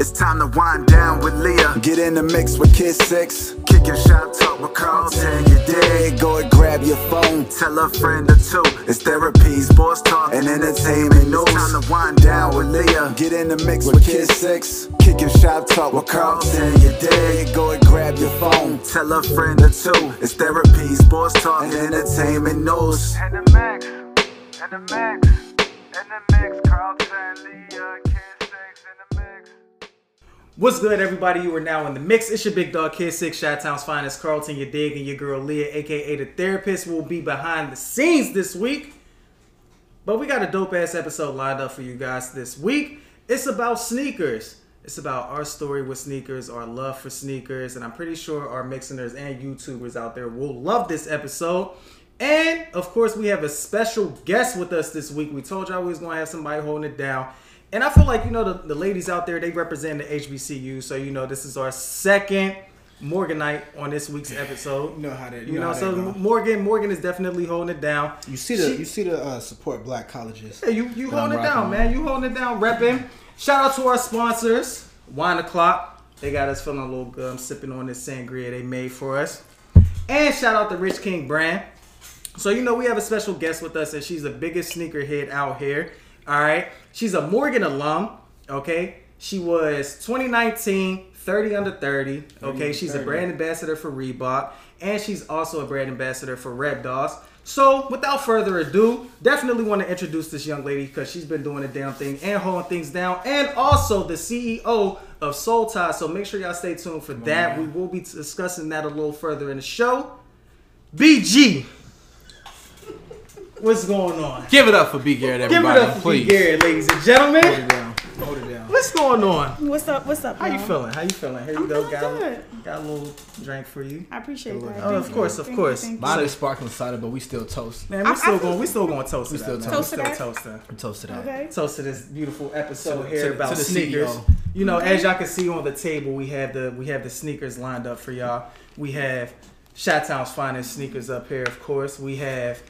It's time to wind down with Leah. Get in the mix with Kid Six. Kicking shop talk with Carlton, you dig? Go and grab your phone. Tell a friend or two. It's therapy, sports talk, And entertainment news. It's time to wind down with Leah. Get in the mix with Kid Six. Kicking shop talk with Carlton. You dig? Go and grab your phone. Tell a friend or two. It's therapy, sports talk, and entertainment news. And the mix, and the mix, and the mix, What's good, everybody? You are now in the mix. It's your big dog, Kid Six, Shot Town's finest, Carlton, your dig, and your girl Leah, aka the therapist, will be behind the scenes this week. But we got a dope ass episode lined up for you guys this week. It's about sneakers. It's about our story with sneakers, our love for sneakers, and I'm pretty sure our mixers and YouTubers out there will love this episode. And of course, we have a special guest with us this week. We told y'all we was gonna have somebody holding it down. And I feel like you know the, the ladies out there they represent the HBCU, so you know this is our second Morganite on this week's episode. You know how that- you, you know know. So. Morgan Morgan is definitely holding it down. You see the She- you see the uh, support black colleges. Hey, you you holding it down, with. man. You holding it down, repping. Shout out to our sponsors, Wine O'clock. They got us feeling a little good. I'm sipping on this sangria they made for us. And shout out to Rich King Brand. So you know we have a special guest with us, and she's the biggest sneakerhead out here. All right, she's a Morgan alum. Okay, she was 2019 30 under 30. Okay, she's a brand ambassador for Reebok, and she's also a brand ambassador for Red Dogs. So without further ado, definitely want to introduce this young lady because she's been doing the damn thing and holding things down, and also the CEO of Sole Tie. So make sure y'all stay tuned for that. We will be discussing that a little further in the show. BG. What's going on? Give it up for B Garrett, everybody. Give it up for please. B. Garrett, ladies and gentlemen. Hold it down. Hold it down. What's going on? What's up? What's up? How you y'all? feeling? How you feeling? Here you I'm go. feeling Got a, good. got a little drink for you. I appreciate that. Oh, of course, of Thank course. You, thank Mine you. sparkling cider, but we still toast. Man, we I- still I- going. We still going to toast. We to still that, man. toast We to still that? toasting. We toast to that. Okay. Toast to this beautiful episode To- here to about to the sneakers. CEO. You know, as y'all can see on the table, we have the we have the sneakers lined up for y'all. We have Shot Town's finest sneakers up here, of course. We have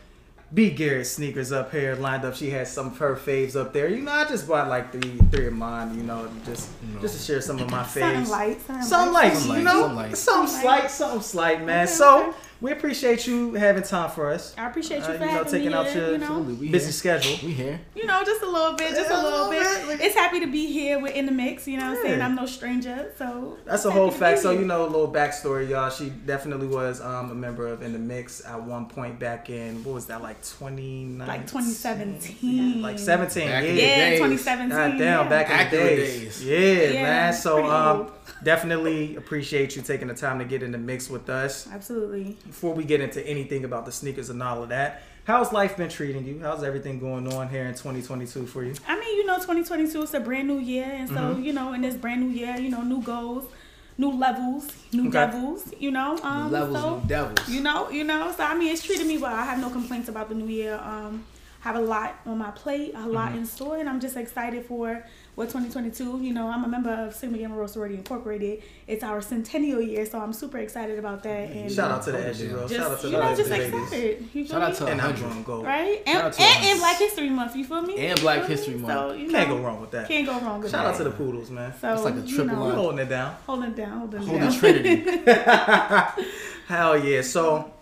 B Garrett sneakers up here lined up. She has some of her faves up there. You know, I just bought like three three of mine. You know, just just to share some of my faves. Something light. Something, Some light, Something you know, something light. something Something slight, light. something slight, man. Okay, so okay. We appreciate you having time for us. I appreciate you Uh, for you know, having taking me out in, your you know? Busy here. schedule. We here. You know, just a little bit, just Yeah, a little a bit. little bit. It's happy to be here. We're in the mix. You know what I'm saying? I'm no stranger, so That's a whole fact. So you know a little backstory, y'all. She definitely was um, a member of In the Mix at one point back in what was that like 2019? like 2017, like 17. Back yeah. in the Yeah, days. 2017. God damn, yeah. back in the days. days. Yeah, Yeah, man. So pretty um, old. Definitely appreciate you taking the time to get in the mix with us. Absolutely. Before we get into anything about the sneakers and all of that, how's life been treating you? How's everything going on here in 2022 for you? I mean, you know, 2022 is a brand new year, and so Mm-hmm. you know, in this brand new year, you know, new goals, new levels, new Okay. devils. You know, um, Levels so, and devils. You know, you know. So I mean, it's treated me well. I have no complaints about the new year. Um, have a lot on my plate, a lot Mm-hmm. in store, and I'm just excited for what 2022. You know, I'm a member of Sigma Gamma Rho Sorority Incorporated. It's our centennial year, so I'm super excited about that. And Shout out to the Hold it SG down. Bro. just Shout out to you the know, just ladies. excited. You feel Shout out to And I'm 100. drawing gold. right, and, and, and. Black History Month. You feel me? And Black? History Month. So you Can't go wrong with that. Can't go wrong with Shout that. Shout out to the poodles, man. So, It's like a you triple know, line. Holding it down. Holding it down, holding Holy down. Trinity. Hell yeah. So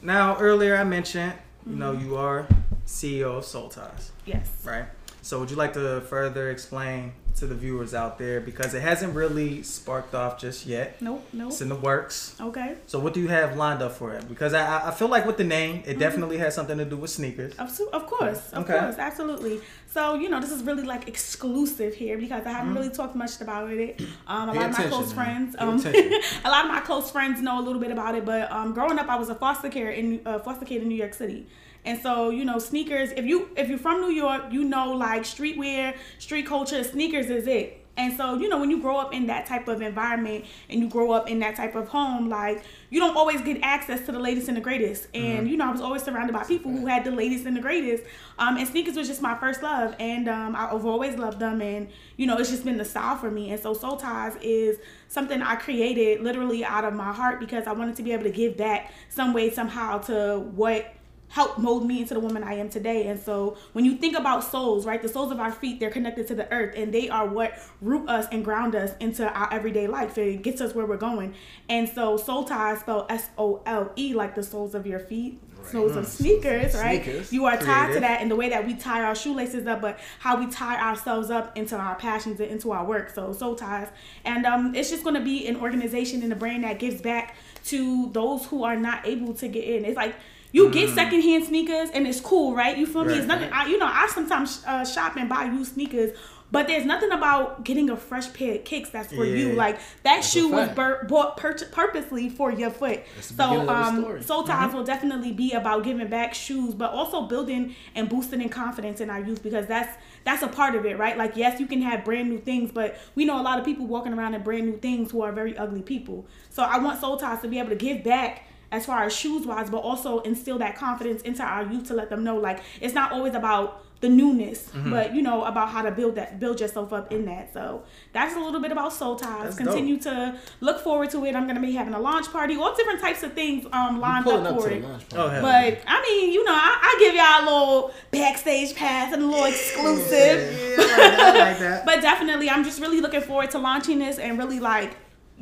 now earlier I mentioned, you know, mm-hmm. you are CEO of Sole Ties, yes. right? So would you like to further explain to the viewers out there because it hasn't really sparked off just yet. Nope, nope. It's in the works. Okay. So what do you have lined up for it? Because I I- feel like with the name, Mm-hmm. it definitely has something to do with sneakers. Of, of course, of Okay. course, absolutely. So you know, this is really like exclusive here because I haven't Mm-hmm. really talked much about it. Um, a Pay lot of my close man. friends, um, a lot of my close friends know a little bit about it. But um, growing up, I was a foster care in uh, foster kid in New York City. And so, you know, sneakers, if you if you're from New York, you know like streetwear, street culture, sneakers is it. And so, you know, when you grow up in that type of environment and you grow up in that type of home, like you don't always get access to the latest and the greatest. And you know, I was always surrounded by people who had the latest and the greatest. Um, and sneakers was just my first love, and um, I've always loved them. And you know, it's just been the style for me. And so, Sole Ties is something I created literally out of my heart because I wanted to be able to give back some way somehow to what helped mold me into the woman I am today. And so when you think about souls, right, the soles of our feet, they're connected to the earth and they are what root us and ground us into our everyday life. It gets us where we're going. And so sole ties spelled S O L E, like the soles of your feet. Soles of sneakers, right? Sneakers. You are tied to that in the way that we tie our shoelaces up, but how we tie ourselves up into our passions and into our work. So sole ties, and um, it's just going to be an organization and a brand that gives back to those who are not able to get in. It's like you get secondhand sneakers and it's cool, right? You feel me? It's nothing. I, you know, I sometimes uh, shop and buy used sneakers. But there's nothing about getting a fresh pair of kicks that's for you. Like that shoe was bur- bought pur- purposely for your foot. So um, sole ties will definitely be about giving back shoes, but also building and boosting in confidence in our youth because that's that's a part of it, right? Like yes, you can have brand new things, but we know a lot of people walking around in brand new things who are very ugly people. So I want sole ties to be able to give back as far as shoes wise, but also instill that confidence into our youth to let them know like it's not always about the newness, Mm-hmm. but you know about how to build that, build yourself up in that. So that's a little bit about sole ties. That's Continue to look forward to it. I'm gonna be having a launch party, all different types of things um lined up up for to it. Oh, party. hell. But I mean, you know, I, I give y'all a little backstage pass and a little exclusive. Yeah, I like that. I like that. But definitely, I'm just really looking forward to launching this and really like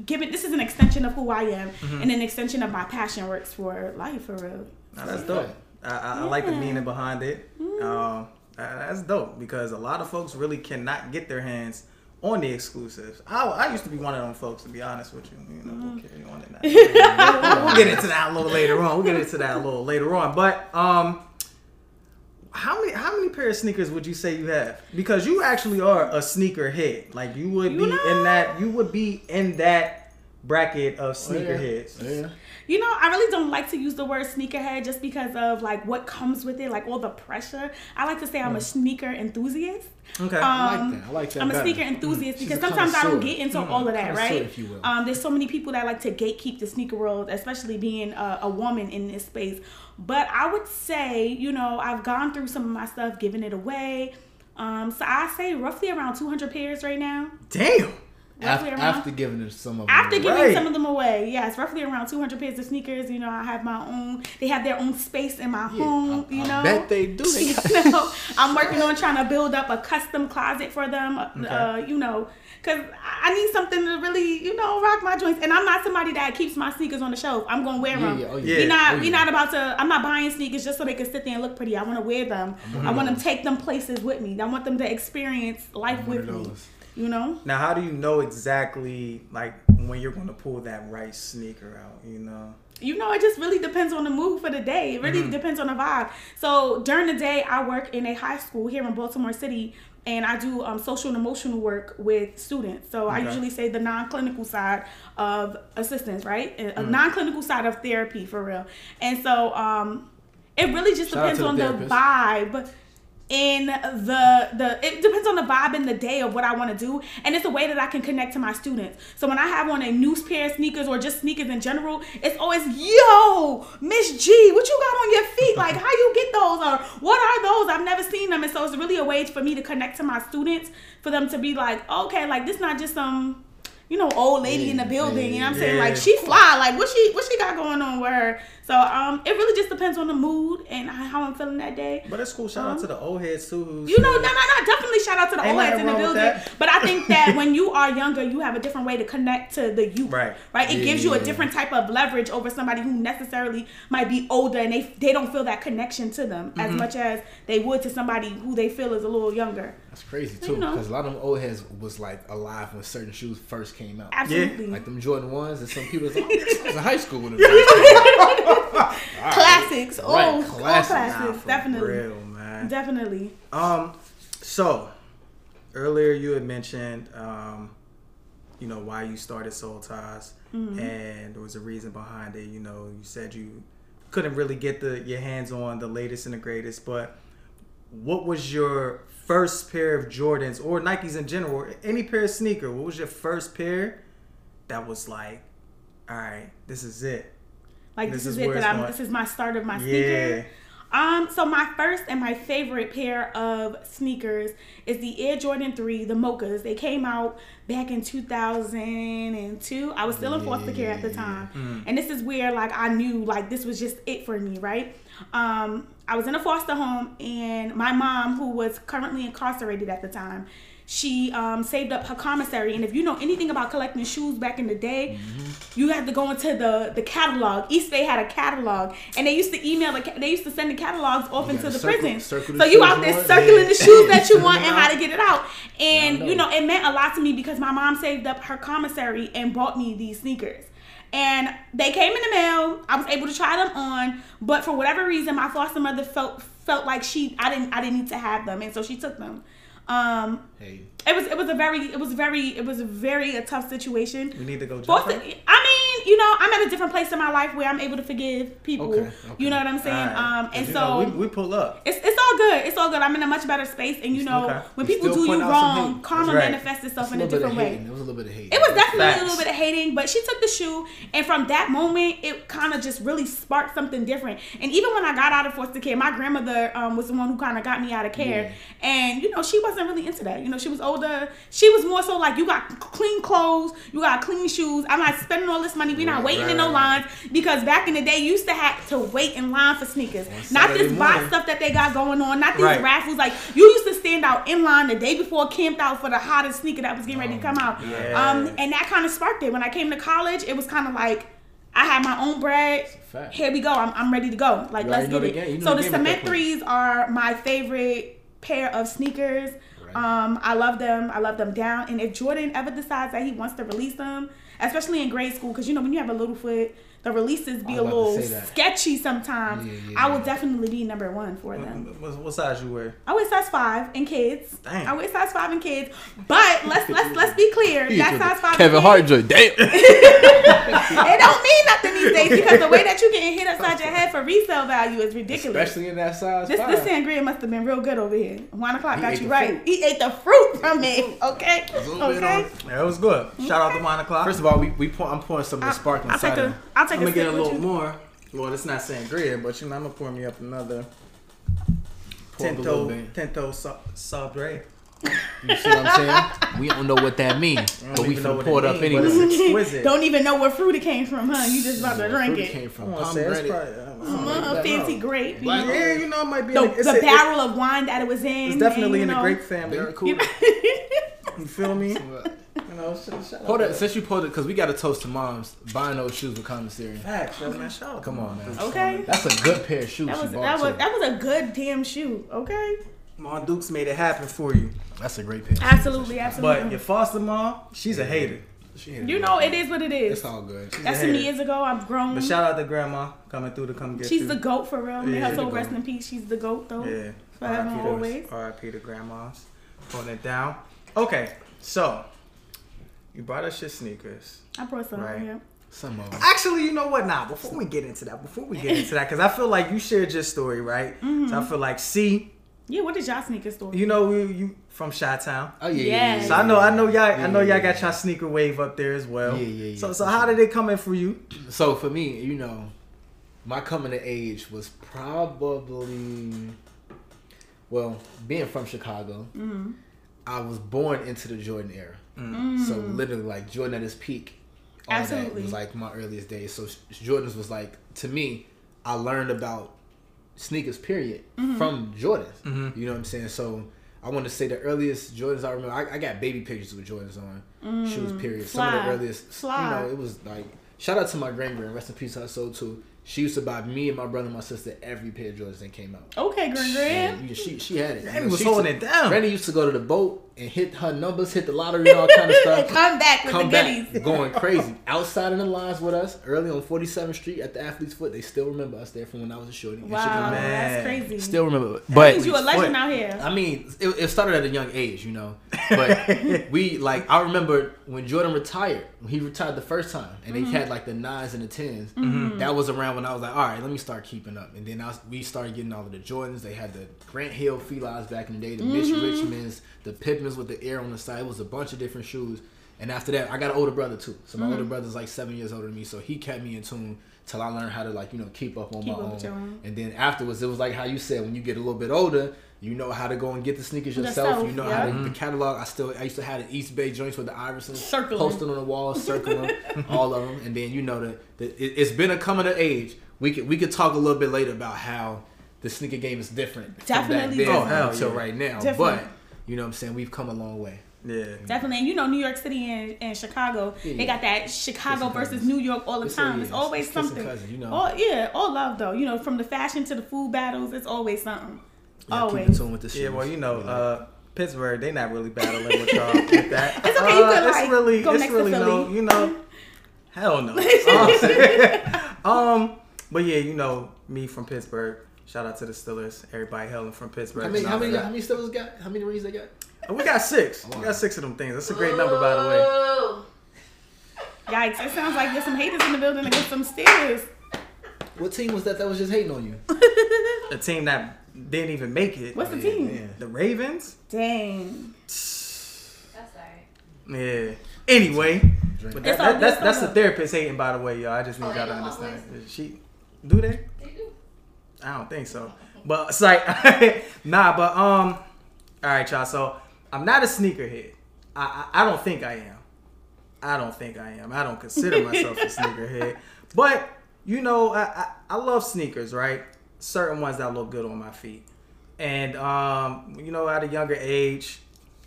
giving. This is an extension of who I am Mm-hmm. and an extension of my passion works for life for real. Nah, that's dope. I, I, I like the meaning behind it. Um, uh, that's dope because a lot of folks really cannot get their hands on the exclusives. I, I used to be one of them folks, to be honest with you. You know, we'll on in that. we'll get into that a little later on. We'll get into that a little later on. But um, how many how many pair of sneakers would you say you have? Because you actually are a sneaker head. Like you would be know? in that. You would be in that bracket of sneaker heads. Yeah. You know, I really don't like to use the word sneakerhead just because of like what comes with it, like all the pressure. I like to say I'm a sneaker enthusiast. Okay. I Um, like that. I like that. I'm a sneaker enthusiast She's because sometimes I don't get into all of that, right? if you will. Um, there's so many people that like to gatekeep the sneaker world, especially being a, a woman in this space. But I would say, you know, I've gone through some of my stuff, giving it away. Um, so I say roughly around 200 pairs right now. Damn. Roughly After, around. after giving it some of them After away. giving Right. some of them away, yes, roughly around 200 pairs of sneakers. You know, I have my own. They have their own space in my home. I, you I know, bet they do. You know, I'm working on trying to build up a custom closet for them. Uh, you know, because I need something to really, you know, rock my joints. And I'm not somebody that keeps my sneakers on the shelf. I'm gonna wear Yeah, them. yeah, oh, yeah. We not Oh, we yeah. not about to. I'm not buying sneakers just so they can sit there and look pretty. I want to wear them. I want them to take them places with me. I want them to experience life with of me. Those. You know. Now, how do you know exactly like when you're going to pull that right sneaker out? You know, you know, it just really depends on the mood for the day. It really Mm-hmm. depends on the vibe. So during the day, I work in a high school here in Baltimore City, and I do um, social and emotional work with students. So I usually say the non-clinical side of assistance, right? A Mm. non-clinical side of therapy for real. And so um, it really just Shout depends to the on the vibe in the the it depends on the vibe in the day of what I want to do and it's a way that I can connect to my students. So when I have on a new pair of sneakers or just sneakers in general, it's always yo, Miss G, what you got on your feet? Like how you get those or what are those? I've never seen them and so it's really a way for me to connect to my students for them to be like, okay, like this not just some you know, old lady in the building. You know what I'm saying? Like she fly. Like what she what she got going on with her? So um, it really just depends on the mood and how I'm feeling that day. but it's cool. Shout out to the old heads too. Who's You know, no, no, no. Definitely shout out to the old heads in the building. But I think that when you are younger, you have a different way to connect to the youth. Right. Right. It Yeah, gives you a different type of leverage over somebody who necessarily might be older and they they don't feel that connection to them as Mm-hmm. much as they would to somebody who they feel is a little younger. That's crazy You too, know. because a lot of them old heads was like alive when certain shoes first came out. Absolutely. Like them Jordan ones, and some people was like, oh, I was in high school when them. Classics. Oh, Right, all classics. classics. Definitely. real, man. Definitely. Um, so earlier you had mentioned, um, you know, why you started Sole Ties, Mm-hmm. and there was a reason behind it. You know, you said you couldn't really get the your hands on the latest and the greatest, but what was your first pair of Jordans or Nikes in general, or any pair of sneaker? What was your first pair that was like, all right, this is it? Like This this, is is, it that I'm. going. This is my start of my Yeah. sneaker. Um, so my first and my favorite pair of sneakers is the Air Jordan 3, the Mochas. They came out back in 2002. I was still in foster care at the time. And this is where like I knew like this was just it for me, right? Um, I was in a foster home and my mom, who was currently incarcerated at the time, she um, saved up her commissary. And if you know anything about collecting shoes back in the day, you had to go into the, the catalog. Eastbay had a catalog, and they used to email the they used to send the catalogs off into the circle- prison. circle the so you out there want. circling Yeah. the shoes that you want and how to get it out. And I you know. know, it meant a lot to me because my mom saved up her commissary and bought me these sneakers. And they came in the mail. I was able to try them on, but for whatever reason, my foster mother felt felt like she I didn't I didn't need to have them, and so she took them. Um, Hey, it was it was a very it was very it was a very a tough situation. We need to go her? I mean, you know, I'm at a different place in my life where I'm able to forgive people. Okay, okay. You know what I'm saying? Alright. Um, and so know, we, we pull up. it's, it's all good. It's all good. I'm in a much better space, and you know, Okay. when You people do you point out some wrong, karma right. manifests itself a in a of different way. It was a little bit of hate. It was definitely Facts. a little bit of hating, but she took the shoe, and from that moment, it kind of just really sparked something different. And even when I got out of foster care, my grandmother um, was the one who kind of got me out of care, and you know, she wasn't really into that. You know, she was older. She was more so like, you got clean clothes, you got clean shoes. I'm not spending all this money. We're not Right, waiting in no lines because back in the day, you used to have to wait in line for sneakers. not this box stuff that they got going on. Not these Right. raffles. Like you used to stand out in line the day before, camped out for the hottest sneaker that was getting ready to come out. Yeah. Um, and that kind of sparked it. When I came to college, it was kind of like I had my own bread. Here we go. I'm, I'm ready to go. Like You let's get it. You know So the the cement threes are my favorite pair of sneakers. Right. Um, I love them. I love them down. And if Jordan ever decides that he wants to release them, especially in grade school, because you know when you have a little foot, the releases be I a was about to little sketchy sometimes. Yeah, yeah, I will definitely be number one for them. What, what size you wear? I wear size five in kids. Damn. I wear size five in kids. But let's let's let's be clear. That size five. in Kevin kids- Hart joint. Damn. It don't mean nothing these days because the way that you getting hit upside your head for resale value is ridiculous. Especially in that size. this five. this sangria must have been real good over here. Wine o'clock He got you right. fruit. He ate the fruit from me. Okay. little Okay. on- Yeah, it was good. Shout out to wine o'clock. First of all, we, we pour, I'm pouring some of the sparkling I'll take cider. a I'll take I'm a gonna get a little you. more. Well, it's not sangria, but you know, I'm gonna pour me up another Pour up Tinto. Tinto Sa- Sabre. You see what I'm saying? we don't know what that means, but we even know pour it up mean, anyway. It's exquisite. Don't even know where fruit it came from, huh? You just about to drink Fruit it. came from wanna pomegranate. probably- Something Uh, fancy grape. you know? Yeah, you know, it might be. The, in the, it's the a- it- barrel of wine that it was in. it's definitely and, in you the know, grape family. Very cool. You feel me? You know, shout, shout Hold up, it, since you pulled it, because we got to toast to moms buying those shoes with commissary. Facts, yo, man. Shout out to Come on, man. Okay. That's a good pair of shoes That was bought that was too. that was a good damn shoe. Okay. Mom Dukes made it happen for you. That's a great pair. Absolutely, absolutely. But your foster mom, she's a hater. She you know, it is what it is. It's all good. That's a some years ago. I've grown. But shout out to grandma coming through to come get She's you. the goat for real. May Yeah, her soul rest in peace. She's the goat though. Yeah. Forever and R.I.P. always. to, R.I.P. to grandmas. Putting it down. Okay, so you brought us your sneakers. I brought some Right. right here. Some of them. Actually, you know what? Now, before we get into that, before we get into that, because I feel like you shared your story, right? Mm-hmm. So I feel like, see, Yeah, what is y'all sneaker story? you know, we, you from Chi Town. Oh yeah, yeah, yeah, So I know, I know y'all, I know y'all yeah, got yeah. y'all sneaker wave up there as well. Yeah, yeah, yeah, So, so how did it come in for you? So for me, you know, my coming to age was probably, well, being from Chicago, Mm-hmm. I was born into the Jordan era. So literally, like Jordan at his peak, all that Mm. Was like my earliest days. So Jordans was like to me, I learned about sneakers period Mm-hmm. from Jordans. You know what I'm saying? So. I want to say the earliest Jordans I remember. I, I got baby pictures with Jordans on shoes. Period. Some of Mm. The earliest. Fly. You know, it was like shout out to my grand grand. Rest in peace, her soul too. She used to buy me and my brother and my sister every pair of Jordans that came out. Okay, Grand Grand. She she had it. Granny was she used holding to- it down. Granny used to go to the boat and hit her numbers, hit the lottery, and all kind of stuff. Come back with Come the back goodies. going crazy outside in the lines with us early on 47th Street at the Athlete's Foot. They still remember us there from when I was a shorty. in Wow, that's crazy. Still remember, that but means you a legend out here. I mean, it, it started at a young age, you know. But we like I remember when Jordan retired, when he retired the first time, and Mm-hmm. they had like the nines and the 10s That was around when I was like, all right, let me start keeping up. And then I was, we started getting all of the Jordans. They had the Grant Hill Felines back in the day, the Mitch Mm-hmm. Richmonds, the Pippens with the air on the side. It was a bunch of different shoes. And after that, I got an older brother too. So Mm-hmm. my older brother's like seven years older than me. So he kept me in tune till I learned how to like you know keep up on Keep my up with your own. own. And then afterwards, it was like how you said when you get a little bit older. You know how to go and get the sneakers yourself. Yourself, you know yeah. how to the catalog. I still I used to have the Eastbay joints with the Iverson Circling. posted on the wall, circling all of them. And then you know the, the it, it's been a coming of age. We could we could talk a little bit later about how the sneaker game is different from Definitely back then Oh, hell until yeah. right now. Definitely. But you know what I'm saying we've come a long way. Yeah. Definitely, and you know, New York City and, and Chicago, Yeah. they got that Chicago Kissing versus cousins. New York all the It's time. all- It's always it's something. cousins, you know. All, yeah, all love though. You know, from the fashion to the food battles, it's always something. Yeah, keep in always. tune with the Yeah, well, you know, Yeah. uh, Pittsburgh, they not really battling with y'all with that. It's okay, you Uh, could, it's really, go it's next to really no, you know, hell no. Um, um, but yeah, you know, me from Pittsburgh. Shout out to the Steelers. Everybody hailing from Pittsburgh. how many and how many how many Steelers got? How many rings they got? Uh, we got six. We got six of them things. That's a great number, by the way. Oh. Yikes! It sounds like there's some haters in the building against some stairs. What team was that that was just hating on you? A team that didn't even make it. What's the yeah, team? man. The Ravens. Dang. That's alright. Yeah. Anyway, but that, that, that's that's the therapist hating, by the way, y'all. I just need Oh, y'all to understand. She do they? They do. I don't think so. But it's like nah, but um all right, y'all. So I'm not a sneakerhead. I, I I don't think I am. I don't think I am. I don't consider myself a sneakerhead. But you know, I, I I love sneakers, right? Certain ones that look good on my feet. And um, you know, at a younger age,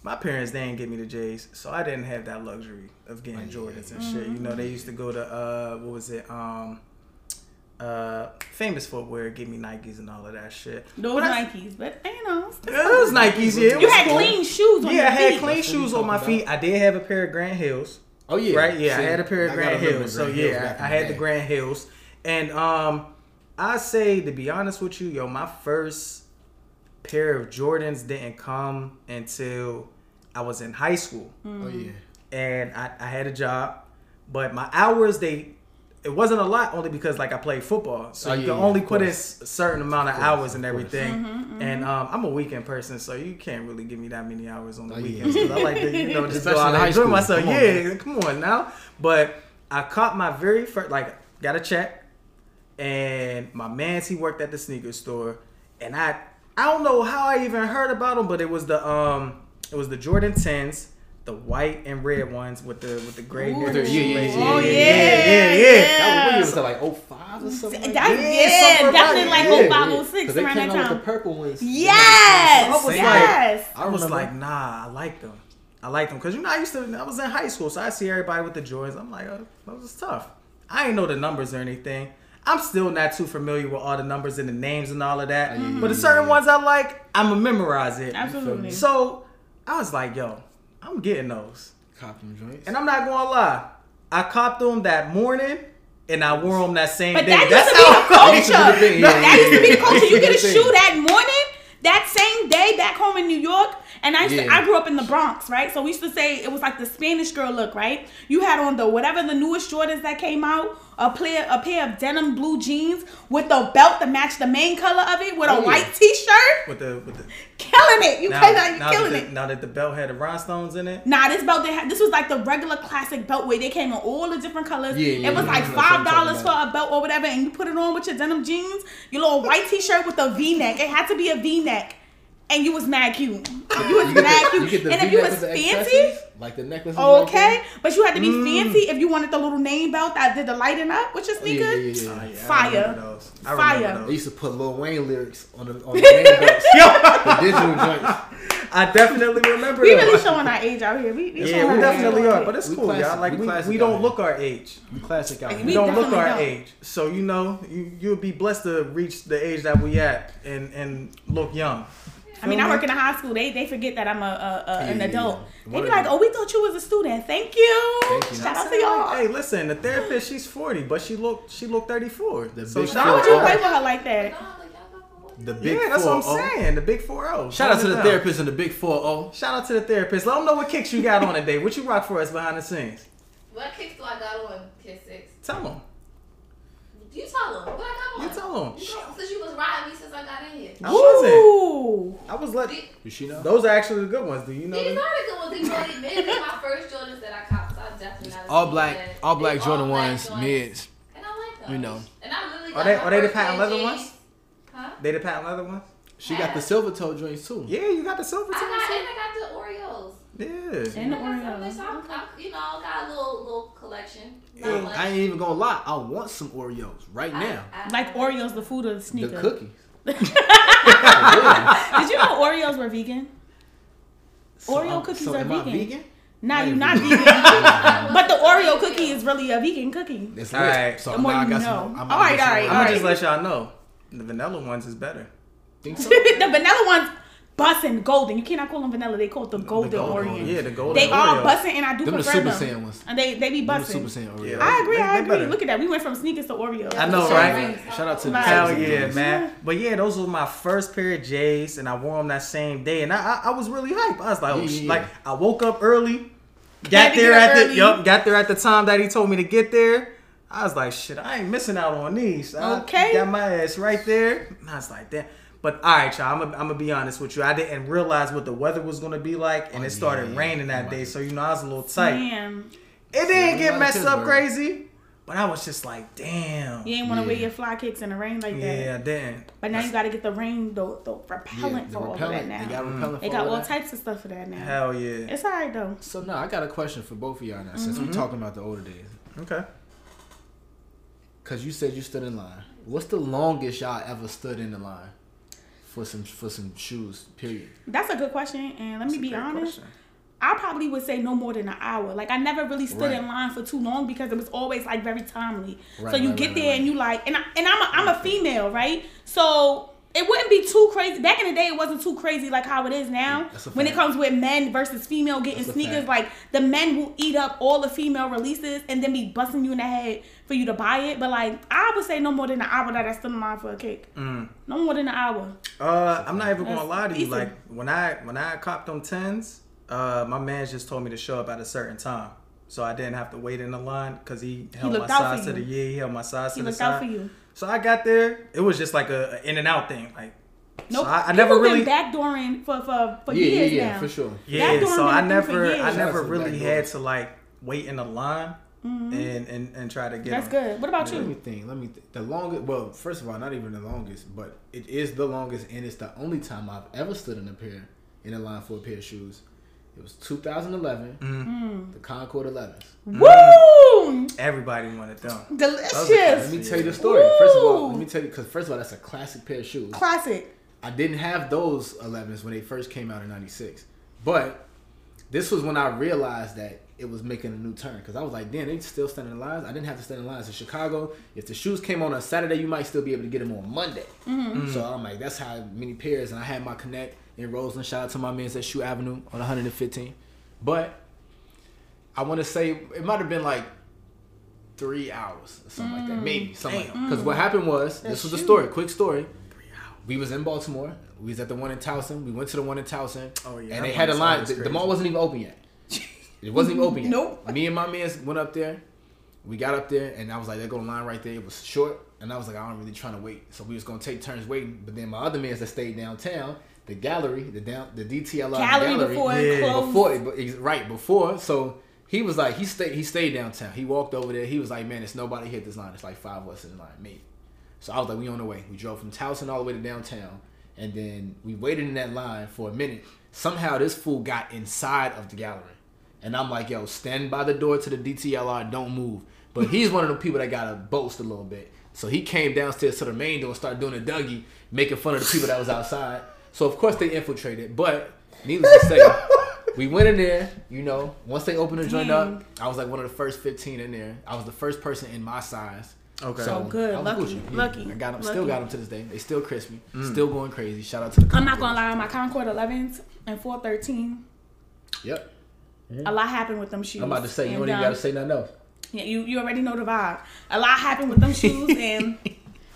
my parents they didn't get me the J's, so I didn't have that luxury of getting Jordans and shit. You know, they used to go to uh, what was it? Um, uh, famous footwear, give me Nikes and all of that shit. Those But I- Nikes, but you know, It was Nikes, yeah. it you was had cool. clean shoes on Yeah, I had feet. clean That's shoes on my talking feet. I did have a pair of Grant Hills. Oh yeah, Right? Yeah, See, I had a pair of Grand gotta Hills. So Hills yeah, I, I had the day. Grant Hills. And um I say to be honest with you, yo, my first pair of Jordans didn't come until I was in high school. Oh yeah. And I, I had a job. But my hours they it wasn't a lot only because like I played football. So Oh, you yeah, can yeah, only of put in a certain amount of, course, hours and of course. everything. Mm-hmm, And um, I'm a weekend person, so you can't really give me that many hours on the Oh, yeah. I like to, you know, just go Especially out and enjoy myself. Come yeah, man. come on now. But I caught my very first, like, got a check, and my man's he worked at the sneaker store, and I, I don't know how I even heard about him, but it was the um, it was the Jordan tens. The white and red ones with the with the gray Ooh. near Yeah, yeah, yeah, Oh yeah, yeah, yeah, yeah. That was, what was that like 05 or something? Like That's, that? yeah, something definitely like- like yeah, oh yeah. five oh six they around came that out with the purple ones. Yes, I was like- yes. I was like, nah, I like them. I like them because you know I used to. I was in high school, so I see everybody with the Jordans. I'm like, oh, that was tough. I ain't know the numbers or anything. I'm still not too familiar with all the numbers and the names and all of that. yeah, but the certain ones I like, I'ma memorize it. Absolutely. So I was like, yo, I'm getting those, Cop them joints. and I'm not gonna lie. I copped them that morning, and I wore them that same But day. that That's used to be how the That used to be the culture. thing, No, yeah, that used to be the culture. You get a That used to be the shoe that morning, that same day back home in New York. And I used to, I grew up in the Bronx, right? So we used to say it was like the Spanish girl look, right? You had on the whatever the newest Jordans that came out, a pair a pair of denim blue jeans with the belt to match the main color of it, with a Oh, yeah. white T-shirt, with the with the killing it. You now, cannot, you now, killing that it. the, now that the belt had the rhinestones in it. Nah, this belt they had this was like the regular classic belt where they came in all the different colors. Yeah, yeah, it was yeah, like five dollars for a belt or whatever, and you put it on with your denim jeans, your little white t-shirt with a V-neck. It had to be a V-neck, and you was mad cute. You was You mad the, cute, you and if you was fancy. like the necklace. Okay, but you had to be Mm. fancy if you wanted the little name belt that did the lighting up with your Oh, yeah, sneakers. yeah, yeah, Oh, yeah. yeah, I Fire. those. I Fire. remember They those. used to put Lil Wayne lyrics on the on the name belts, the digital joints. I definitely remember We really showing our age out here. We, we Yeah, we definitely are, but it's We cool, classic- y'all. Like we we, we don't look our age. We classic out We We don't look our don't. age. So you know, you you'll be blessed to reach the age that we at and and look young. I mean, I work in a high school. They they forget that I'm a, a, a an Yeah, yeah, adult. They One be like, "Oh, we thought you was a student. Thank you. Thank you. Shout out to y'all." Hey, listen, the therapist, she's 40, but she looked she look 34. The so big Why would you four. her. play with her like that? No, like, y'all got the one. The big Yeah, that's what I'm oh. saying. The big 4 Shout out to the Down. therapist and the big four oh. Shout out to the therapist. Let them know what kicks you got on today. What you rock for us behind the scenes. What kicks do I got on Kid Six? Tell them. You tell them. What I got on? You tell them. You know, Since you was riding me since I got in here. I wasn't. I was let. These Does she know? Those are actually the good ones. Do you know? these are the good ones. was really mid. These my first Jordans that I copped, so I definitely not. All black, all black Jordan black ones, joints, mids. And I like them. You know. And I literally Are they- are they the patent leather ones? Huh? They the patent leather ones. She got the silver toe joints too. Yeah, you got the silver toe. I got toes. and I got the Oreos. Yeah. And the I got Oreos. I'm, I'm, you know, got a little little collection. Not I ain't even gonna lie. I want some Oreos right I- now. I- Like Oreos, the food or the The sneaker. cookies. Did you know Oreos were vegan? Oreo I'm- cookies so are am I vegan. vegan? Nah, you're not vegan. vegan. but the Oreo cookie is really a vegan cookie. It's All lit. right. So The more now I got know. some. I'm all right, all right. I'm gonna right. just let y'all know the vanilla ones is better. Think so? the vanilla ones bussin' golden. You cannot call them vanilla. They call it the golden, golden, Oreo. Yeah, the golden. They are Oreo. bussin', and I do Them the prefer Super them. Saiyan ones. And they they be Them the. Super Saiyan Oreos. Yeah. I agree. They- I agree. better. Look at that. We went from sneakers to Oreos. I know, So, right? Shout out to the Right. Hell Super yeah, man! But yeah, those were my first pair of J's, and I wore them that same day, and I I, I was really hyped. I was like, oh, Yeah, sh- yeah, like. I woke up early, Had got to there get up at the early. yup, got there at the time that he told me to get there. I was like, shit, I ain't missing out on these. I Okay. got my ass right there. And I was like, damn. But all right, y'all, I'm gonna be honest with you. I didn't realize what the weather was gonna be like, and Oh, it started yeah. raining that day, so you know I was a little tight. Damn. It didn't get messed up Pittsburgh. crazy, but I was just like, damn. You ain't want to Yeah. wear your fly kicks in the rain like that. Yeah, I didn't. But now you got to get the rain, the, the Yeah, repellent the for all of repellent. that They now. got repellent They got all all that. types of stuff for that now. Hell yeah. It's alright though. So now I got a question for both of y'all now, since Mm-hmm. we're talking about the older days. Okay. Cause you said you stood in line. What's the longest y'all ever stood in the line for some for some shoes? Period. That's a good question. And let me be honest, question. I probably would say no more than an hour. Like I never really stood Right. in line for too long because it was always like very timely. Right, so you right, get there and you like, and I, and I'm a, I'm a female, right? So it wouldn't be too crazy. Back in the day, it wasn't too crazy like how it is now. When it comes with men versus female getting That's sneakers, like the men will eat up all the female releases and then be busting you in the head for you to buy it. But like I would say no more than an hour that I stood in line for a cake. Mm. No more than an hour. Uh, I'm not even gonna That's lie to you. decent. Like when I when I copped them tens, uh, my man just told me to show up at a certain time, so I didn't have to wait in the line because he held my looked out size for to the you. yeah, he held my size He to the looked out for you. So I got there. It was just like a, a in and out thing. Like Nope. so I, I People never been really backdooring for for, for Yeah, yeah, years yeah, now. for sure. yeah. So been I a thing for never. I never really had to like wait in the line and, and and try to get. Mm-hmm. Good. What about Let me you? think. Let me. Th- the longest. Well, first of all, not even the longest, but it is the longest, and it's the only time I've ever stood in a pair in a line for a pair of shoes. It was 2011, Mm. the Concord 11s. Woo! Everybody wanted them. Delicious. Let me tell you the story. First of all, let me tell you because first of all, that's a classic pair of shoes. Classic. I didn't have those 11s when they first came out in '96, but this was when I realized that it was making a new turn because I was like, damn, they still standing in lines. I didn't have to stand in lines in Chicago. If the shoes came on a Saturday, you might still be able to get them on Monday. So I'm like, that's how many pairs. And I had my connect in Roseland. Shout out to my man at Shoe Avenue on 115. But I want to say it might have been like three hours or something like that, maybe something like that. Because what happened was this was the story. Quick story. We was in Baltimore. We was at the one in Towson. We went to the one in Towson. Oh, yeah, And they had a line. The, the mall wasn't even open yet. It wasn't even open yet. Nope. Me and my man went up there. We got up there, and I was like, "There go line right there." It was short, and I was like, "I don't really trying to wait." So we was gonna take turns waiting. But then my other man that stayed downtown, the gallery, the down, the DTLR Gallery gallery, before Yeah. it closed. before it, but ex- right before. So he was like, he stayed, he stayed downtown. He walked over there. He was like, man, it's nobody hit this line. It's like five of us in the line, me. So I was like, we on the way. We drove from Towson all the way to downtown, and then we waited in that line for a minute. Somehow this fool got inside of the gallery, and I'm like, yo, stand by the door to the DTLR, don't move. But he's one of the people that gotta boast a little bit. So he came downstairs to the main door and started doing a Dougie, making fun of the people that was outside. So of course they infiltrated. But needless to say, we went in there. You know, once they opened the joint up, I was like one of the first 15 in there. I was the first person in my size. Okay. So good. I was Lucky. Yeah, Lucky. I got them. Still got them to this day. They still crispy. Mm. Still going crazy. Shout out to the. I'm not gonna Concord. lie, my Concord 11s and 413. Yep. A lot happened with them shoes. I'm about to say you don't even um, gotta say nothing else. Yeah, you, you already know the vibe. A lot happened with them shoes, and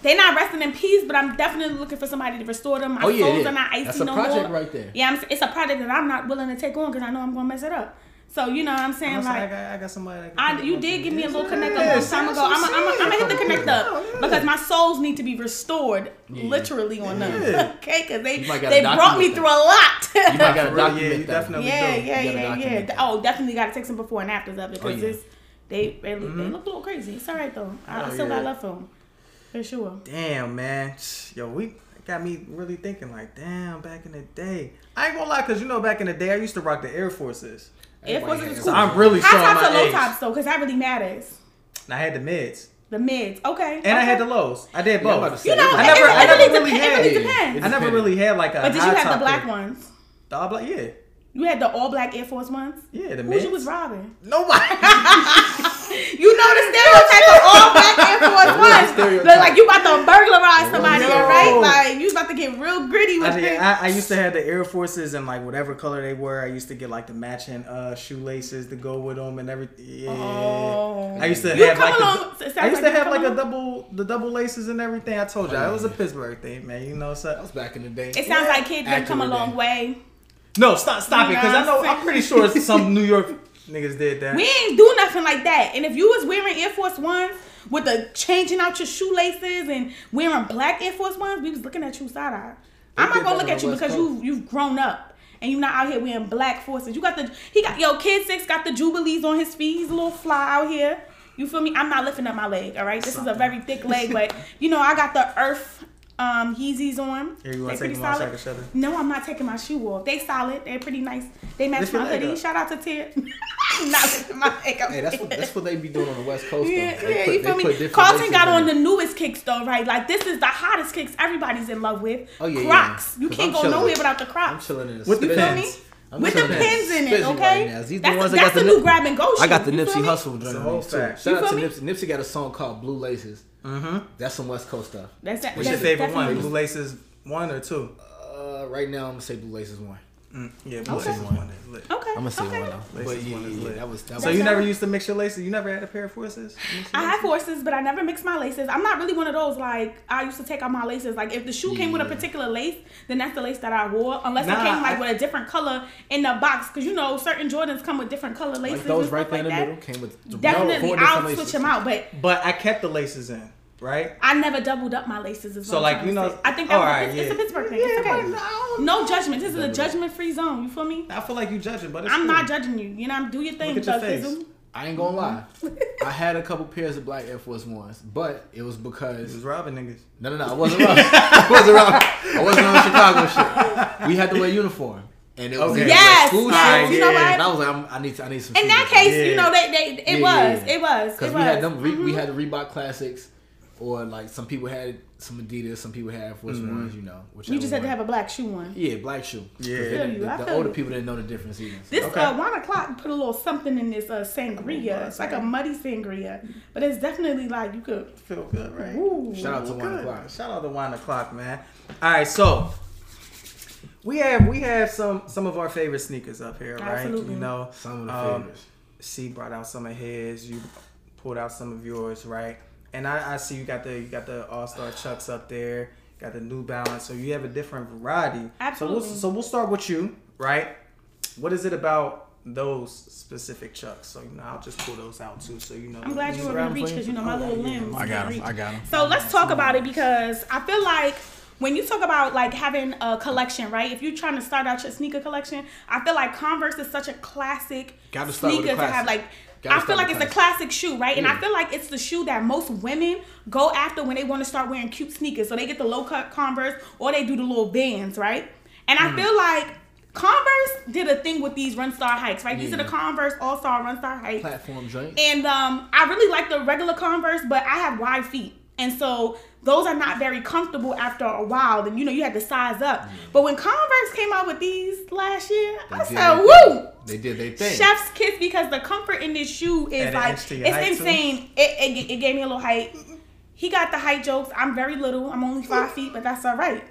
they're not resting in peace. But I'm definitely looking for somebody to restore them. My Oh, yeah, soles yeah. are not icy That's a no project more. right there. Yeah, I'm, it's a project that I'm not willing to take on because I know I'm gonna mess it up. So you know what I'm saying? I'm saying, I Like got, I got somebody. That can I, you did give me a little connect a Yeah, long time ago. I'm I'm gonna hit the connect up Yeah, yeah. because my souls need to be restored, literally on them. Yeah. Okay, because they You might gotta they brought me document through a lot. You might gotta For document yeah, you that. definitely yeah, do. yeah, You gotta yeah, yeah. that. Oh, definitely got to take some before and afters of it because Oh, yeah. it's they they, look- they mm-hmm. look a little crazy. It's all right though. I, I Oh, still yeah. got love for them for sure. Damn, man. Yo, we got me really thinking like, damn, back in the day. I ain't gonna lie, cause you know, back in the day, I used to rock the Air Forces. Air Forces is has cool. So I'm really High showing tops or low age. tops though, because that really matters. And I had the mids, The mids, okay. and I had the lows. I did Yeah, I'm about both. to You know, I never- it, I it never really, really dep- had it depends. I never really had like a. But did you high have the black pair. ones? The all black, yeah, You had the all black Air Force ones. yeah. The Who you was robbing? Nobody. You know the stereotype of all black Air Force ones. stereotype. Look like you about to burglarize somebody, Yo. right? Like you about to get real gritty with I, it. did- I, I used to have the Air Forces and like whatever color they were. I used to get like the matching uh, shoelaces to go with them and everything. Yeah. Oh. I used to You have like along- the, I used like to have come like a double the double laces and everything. I told you Oh, it was a. Pittsburgh thing, man. You know That so. was back in the day. It sounds like kids have come a long day. way. No, stop, stop it, because I know I'm pretty sure some New York niggas did that. We ain't do nothing like that. And if you was wearing Air Force Ones with the changing out your shoelaces and wearing black Air Force Ones, we was looking at you side eye. I'm not gonna look at you West because Coast. you you've grown up and you're not out here wearing black forces. You got the he got yo kid six got the jubilees on his feet. He's a little fly out here. You feel me? I'm not lifting up my leg. All right, this is a very thick leg, but you know I got the Earth um Yeezys on. Here, you wanna They take pretty them off solid. can show? No, I'm not taking my shoe off. They solid. They're pretty nice. They match Lift your my hoodie. up. Shout out to Tia. not lifting my leg up. Hey, that's what that's what they be doing on the West Coast. though. Yeah, They yeah, put- you feel me? different Carlton got on the newest kicks though, right? Like this is the hottest kicks everybody's in love with. Oh, yeah, yeah. Crocs. You 'Cause can't I'm go chilling. nowhere without the Crocs. I'm chilling in the With the feel me? pins. I'm With the pins in it, okay? Right. These That's the ones the- that got the the new grab and go I got the Nipsey? Hussle It's a joint whole on these too. Shout out to? Nipsey. Nipsey got a song called Blue Laces. Mm-hmm. That's some West Coast stuff. That's that. What's your that's favorite one? Blue Laces one or two? Uh, right now I'm gonna say Blue Laces one. Mm, yeah, Blue Okay. Laces one is lit. Okay. I'm gonna say okay. one though. Laces But yeah, one is yeah, lit. that was that So was. you never used to mix your laces? You never had a pair of forces? I have laces? forces, but I never mix my laces. I'm not really one of those like I used to take out my laces. Like if the shoe came with a particular lace, then that's the lace that I wore. Unless Nah, it came like I- with a different color in the box, because you know certain Jordans come with different color laces. Like those and right stuff there in the that. middle came with Definitely, four different I'll switch them out, but But I kept the laces in, right? I never doubled up my laces. Is So, I'm like, you know- I think that was alright, a, it's yeah. a Pittsburgh thing. Yeah, okay. but No judgment. This is a judgment free zone. You feel me? I feel like you judging, but it's I'm cool. not judging you. You know, do your thing. Look at your face. I ain't gonna lie. I had a couple pairs of black Air Force Ones, but it was You because was robbing niggas. no, no, no. I wasn't around. I wasn't around. I wasn't on Chicago shit. We had to wear uniform, and it was, Okay. Yes, like school yes, shoes. you know yeah. And I was like, I'm, I need, to, I need some. In that case, Yeah. you know, they, they it Yeah, was, yeah, yeah. it was, Because it we had them, re- we Mhm. had the Reebok classics, or like some people had some Adidas, some people had Air Force Ones, you know. Which You just had to have a black shoe on. yeah, black shoe. Yeah. they feel you, I The, the older you. people didn't know the difference either. This Okay. uh, wine o'clock put a little something in this uh, sangria. It's like a muddy sangria, but it's definitely like you could. Feel good, right? Ooh. Shout out to wine o'clock. Shout out to wine o'clock, man. All right, so we have we have some some of our favorite sneakers up here, right? Absolutely. You know, Some of the um, favorites. C brought out some of his. You pulled out some of yours, right? And I, I see you got the you got the All Star Chucks up there. Got the New Balance, so you have a different variety. Absolutely. So we'll, so we'll start with you, right? What is it about those specific Chucks? So you know, I'll just pull those out too, so you know. I'm glad you were grab gonna 'em reach because you? you know my Oh, little yeah. limbs. I got can't 'em, reach. I got 'em. So let's talk about it because I feel like when you talk about like having a collection, right? If you're trying to start out your sneaker collection, I feel like Converse is such a classic Gotta start with sneaker the to have. Like Gotta I feel like it's a classic. shoe, right? And I feel like it's the shoe that most women go after when they want to start wearing cute sneakers. So they get the low cut Converse or they do the little bands, right? And Hmm. I feel like Converse did a thing with these Run Star hikes, right? These are the Converse All Star Run Star hikes. Platform joint. And um, I really like the regular Converse, but I have wide feet. And so those are not very comfortable after a while. Then you know you had to size up. Mm. But when Converse came out with these last year, I They did said, "Woo!" They did their thing. Chef's kiss because the comfort in this shoe is Add an like inch to your it's insane. It, it it gave me a little height. He got the height jokes. I'm very little. I'm only five feet, but that's all right.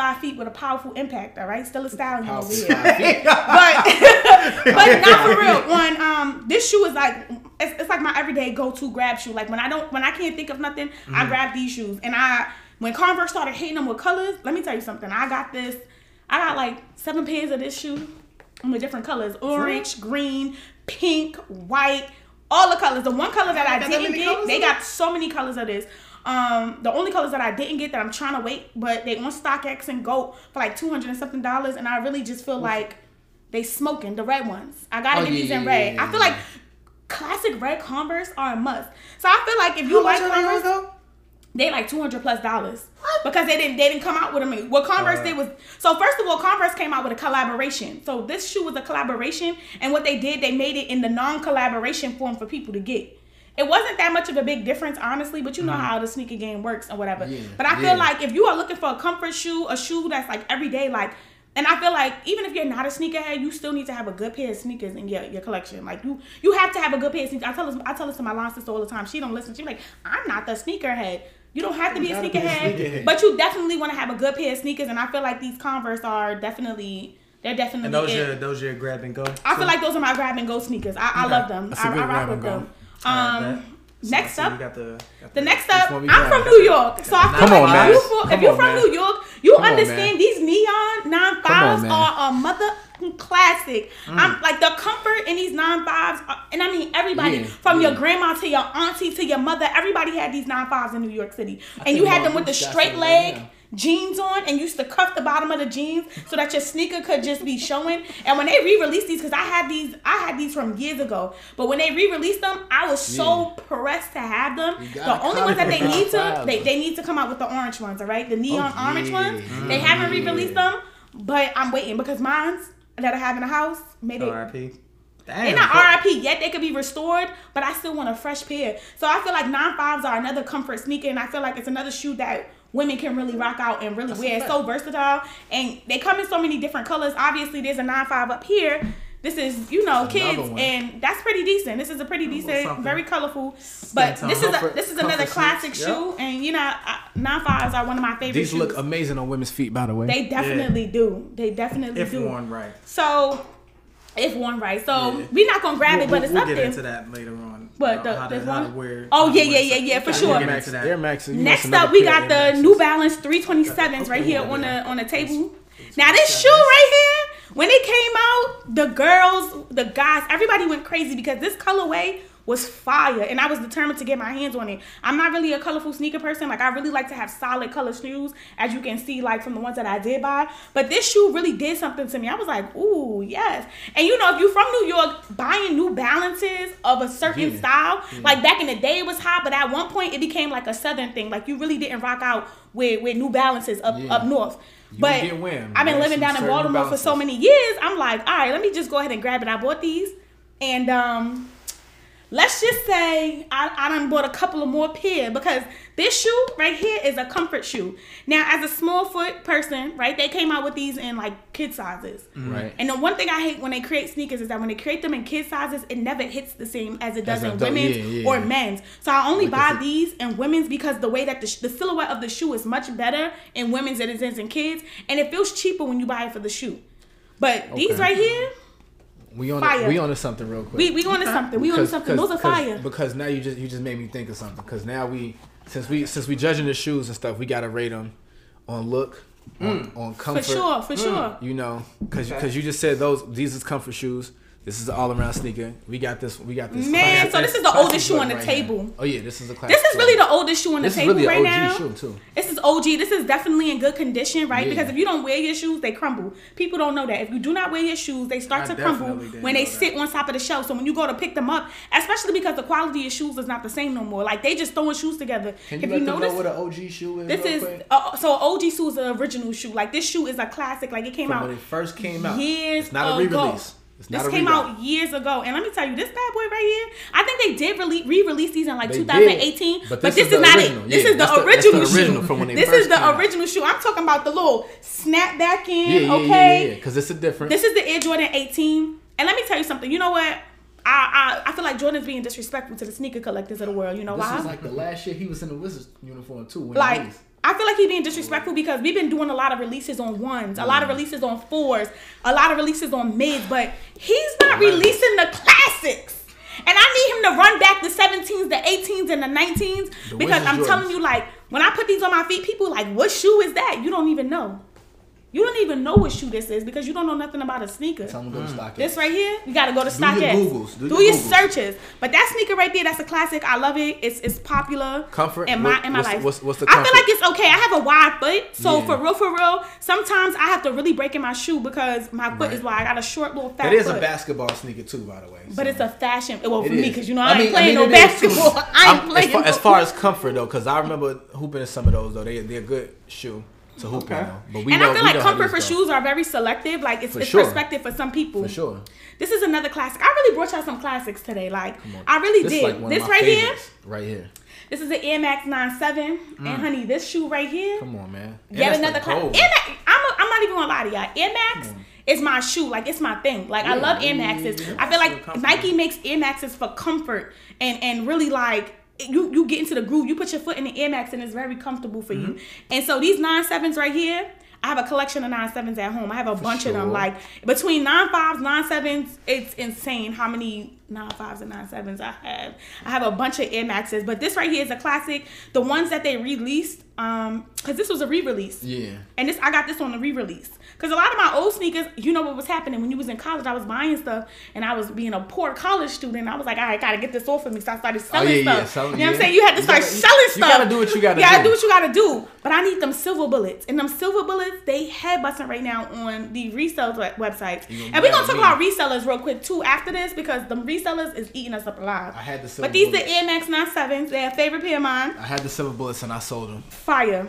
Five feet with a powerful impact. All right, still a stallion over here but but not for real. When um this shoe is like it's, it's like my everyday go to grab shoe. Like when I don't when I can't think of nothing, Mm-hmm. I grab these shoes. And I when Converse started hating them with colors, let me tell you something. I got this. I got like seven pairs of this shoe. in the different colors: orange, green, pink, white, all the colors. The one color that I that didn't get, they got so many colors of this. Um, the only colors that I didn't get that I'm trying to wait, but they on StockX and Goat for like two hundred and something dollars, and I really just feel like they smoking the red ones. I gotta Oh, get yeah, these in yeah, red. yeah, I feel like classic red Converse are a must. So I feel like if you like Converse, they like two hundred plus dollars because they didn't they didn't come out with them. What Converse Uh. did was so first of all, Converse came out with a collaboration. So this shoe was a collaboration, and what they did, they made it in the non-collaboration form for people to get. It wasn't that much of a big difference, honestly, but you know mm-hmm. how the sneaker game works and whatever. Yeah, but I feel yeah. like if you are looking for a comfort shoe, a shoe that's like everyday, like. And I feel like even if you're not a sneakerhead, you still need to have a good pair of sneakers in your, your collection. Like you you have to have a good pair of sneakers. I tell this I tell this to my line sister all the time. She don't listen. She be like, I'm not the sneakerhead. You don't have to be a gotta be a sneakerhead, but you definitely want to have a good pair of sneakers. And I feel like these Converse are definitely they're definitely. And those it. your those your grab and go. I feel like those are my grab and go sneakers. I, I Okay. love them. I, rock with them. Um, next So up, got the, got the next up, I'm got? from New York, so I feel Come like on, if, you fro- if you're on, from man. New York, you Come understand man. these neon nine on, fives are a mother classic. Mm. I'm like the comfort in these nine fives, and I mean everybody Yeah, from your grandma to your auntie to your mother, everybody had these nine fives in New York City, and you had them with the straight right leg. now. Jeans on and used to cuff the bottom of the jeans so that your sneaker could just be showing. And when they re-released these, because I had these, I had these from years ago. But when they re-released them, I was so pressed to have them. The only ones that they need to, they, they need to come out with the orange ones, all right? The neon Oh, orange yeah. ones. They haven't re-released them, but I'm waiting because mine's that I have in the house, maybe R.I.P. Damn. they're not RIP yet. They could be restored, but I still want a fresh pair. So I feel like nine fives are another comfort sneaker, and I feel like it's another shoe that women can really rock out and really wear. It's so versatile, and they come in so many different colors. Obviously, there's a nine five up here. This is, you know, Another kids, and that's pretty decent. This is a pretty decent, something. very colorful. But this is a, this is another classic shoes. shoe, and you know, I- nine fives are one of my favorite These shoes. look amazing on women's feet, by the way. they definitely do. They definitely do. if do. worn right. So, if one right, so Yeah. we're not gonna grab We'll, it, but we'll, it's we'll up get there. into that later on. What, uh, the- how, to, this one? wear. Oh, yeah, yeah, yeah, yeah, for sure. get Air into Max. you want Next up, we got the Air New Balance 327s right here on the on the table. Now this shoe right here, when it came out, the girls, the guys, everybody went crazy because this colorway was fire, and I was determined to get my hands on it. I'm not really a colorful sneaker person. Like I really like to have solid color shoes, as you can see, like from the ones that I did buy. But this shoe really did something to me. I was like, ooh, yes. And you know, if you're from New York, buying New Balances of a certain Yeah. style, mm-hmm. like back in the day, it was hot, but at one point it became like a southern thing. Like you really didn't rock out with with New Balances up Yeah. up north. You but. I've been living down in Baltimore for so many years. I'm like, all right, let me just go ahead and grab it. I bought these, and um, let's just say I, I done bought a couple of more pair because this shoe right here is a comfort shoe. Now, as a small foot person, right, they came out with these in like kid sizes. Mm-hmm. Right. And the one thing I hate when they create sneakers is that when they create them in kid sizes, it never hits the same as it does As in adult- women's yeah, yeah, or men's. So I only Like buy if these in women's because the way that the, sh- the silhouette of the shoe is much better in women's than it is in kids, and it feels cheaper when you buy it for the shoe. But these right here, We on Fire. we on to something real quick. we we going to something. We on to something. Those are fire. Because now you just you just made me think of something. Because now we since we since we judging the shoes and stuff, we gotta rate them on look, on, mm. on For comfort. sure, for mm. sure. You know, because because you just said those these is comfort shoes. This is an all around sneaker. We got this. We got this. Man, classic- so this is the oldest shoe on the right table. here. Oh yeah, this is a classic. This is really the oldest shoe on the This table really right an now. Shoe too. This is OG. This is definitely in good condition, right? Yeah. Because if you don't wear your shoes, they crumble. People don't know that. If you do not wear your shoes, they start I to crumble when they that. sit on top of the shelf. So when you go to pick them up, especially because the quality of shoes is not the same no more. Like they just throwing shoes together. Can you if you notice, know what an OG shoe is? this is uh, so OG shoe is the original shoe. Like this shoe is a classic. Like it came from out when it first came out. years It's not a re-release. This came out years ago, and let me tell you, this bad boy right here. I think they did re-release these in like They 2018, but but this this, is is, not original. it. This Yeah, is the that's the- original, the original shoe. from when they this is the came out. original shoe. I'm talking about the little snap back in. Yeah, okay, yeah. Because it's a different. this is the Air Jordan 18, and let me tell you something. You know what? I, I I feel like Jordan's being disrespectful to the sneaker collectors of the world. You know why? This why? was like the last year he was in the Wizards uniform too. When like. I feel like he's being disrespectful because we've been doing a lot of releases on ones, a lot of releases on fours, a lot of releases on mids, but he's not releasing the classics. And I need him to run back the 17s, the 18s, and the 19s because I'm telling you, like, when I put these on my feet, people are like, what shoe is that? You don't even know. You don't even know what shoe this is because you don't know nothing about a sneaker. Tell them to go to mm. StockX. This right here, you gotta go to Do your Googles. Do Do, your your Googles. searches. But that sneaker right there, that's a classic. I love it. It's it's popular. Comfort? in my What- in my what's the- life. what's- what's the I feel like it's okay. I have a wide foot, so Yeah. for real, for real, sometimes I have to really break in my shoe because my foot Right. is wide. I got a short little fat That is foot. a basketball sneaker too, by the way. but it's a fashion. Well, for It me, because you know I, ain't mean- playing mean, no it is, too. basketball. I ain't I'm- playing. As far, no- as far as comfort though, because I remember hooping in some of those though. They they're a good shoe to hoop. Okay. though. But we and know, I feel like comfort for go. shoes are very selective. Like it's, For it's sure. perspective for some people. For sure. This is another classic. I really brought y'all some classics today. Like I really This did. like this right here. Right here. This is an Air Max 97. And honey, this shoe right here. Mm. Come on, man. And Yet another the classic. Air Max. I'm, a, I'm not even gonna lie to y'all. Air Max is my shoe. Like it's my thing. Like I love Air Maxes. I feel like. Nike makes Air Maxes for comfort and and really like. You, you get into the groove. You put your foot in the Air Max and it's very comfortable for Mm-hmm. you. And so these nine sevens right here, I have a collection of nine sevens at home. I have a bunch of them. Like between nine fives, nine sevens, it's insane how many nine fives and nine sevens I have. I have a bunch of Air Maxes, but this right here is a classic. The ones that they released, um, because this was a re-release. Yeah. And this, I got this on the re-release. Cause a lot of my old sneakers, you know what was happening when you was in college. I was buying stuff, and I was being a poor college student. I was like, all right, I gotta get this off of me. So I started oh, selling Oh, yeah, stuff. yeah, you know what I'm saying? You had to You start gotta- selling you stuff. You gotta do what you gotta do. You gotta do. do what you gotta do. But I need them silver bullets, and them silver bullets they head busting right now on the resale we- websites. And we're gonna talk about resellers real quick too after this because the resellers is eating us up alive. I had the silver bullets. But these bullets. the Air Max 97s. They're a favorite pair of mine. I had the silver bullets and I sold them. Fire.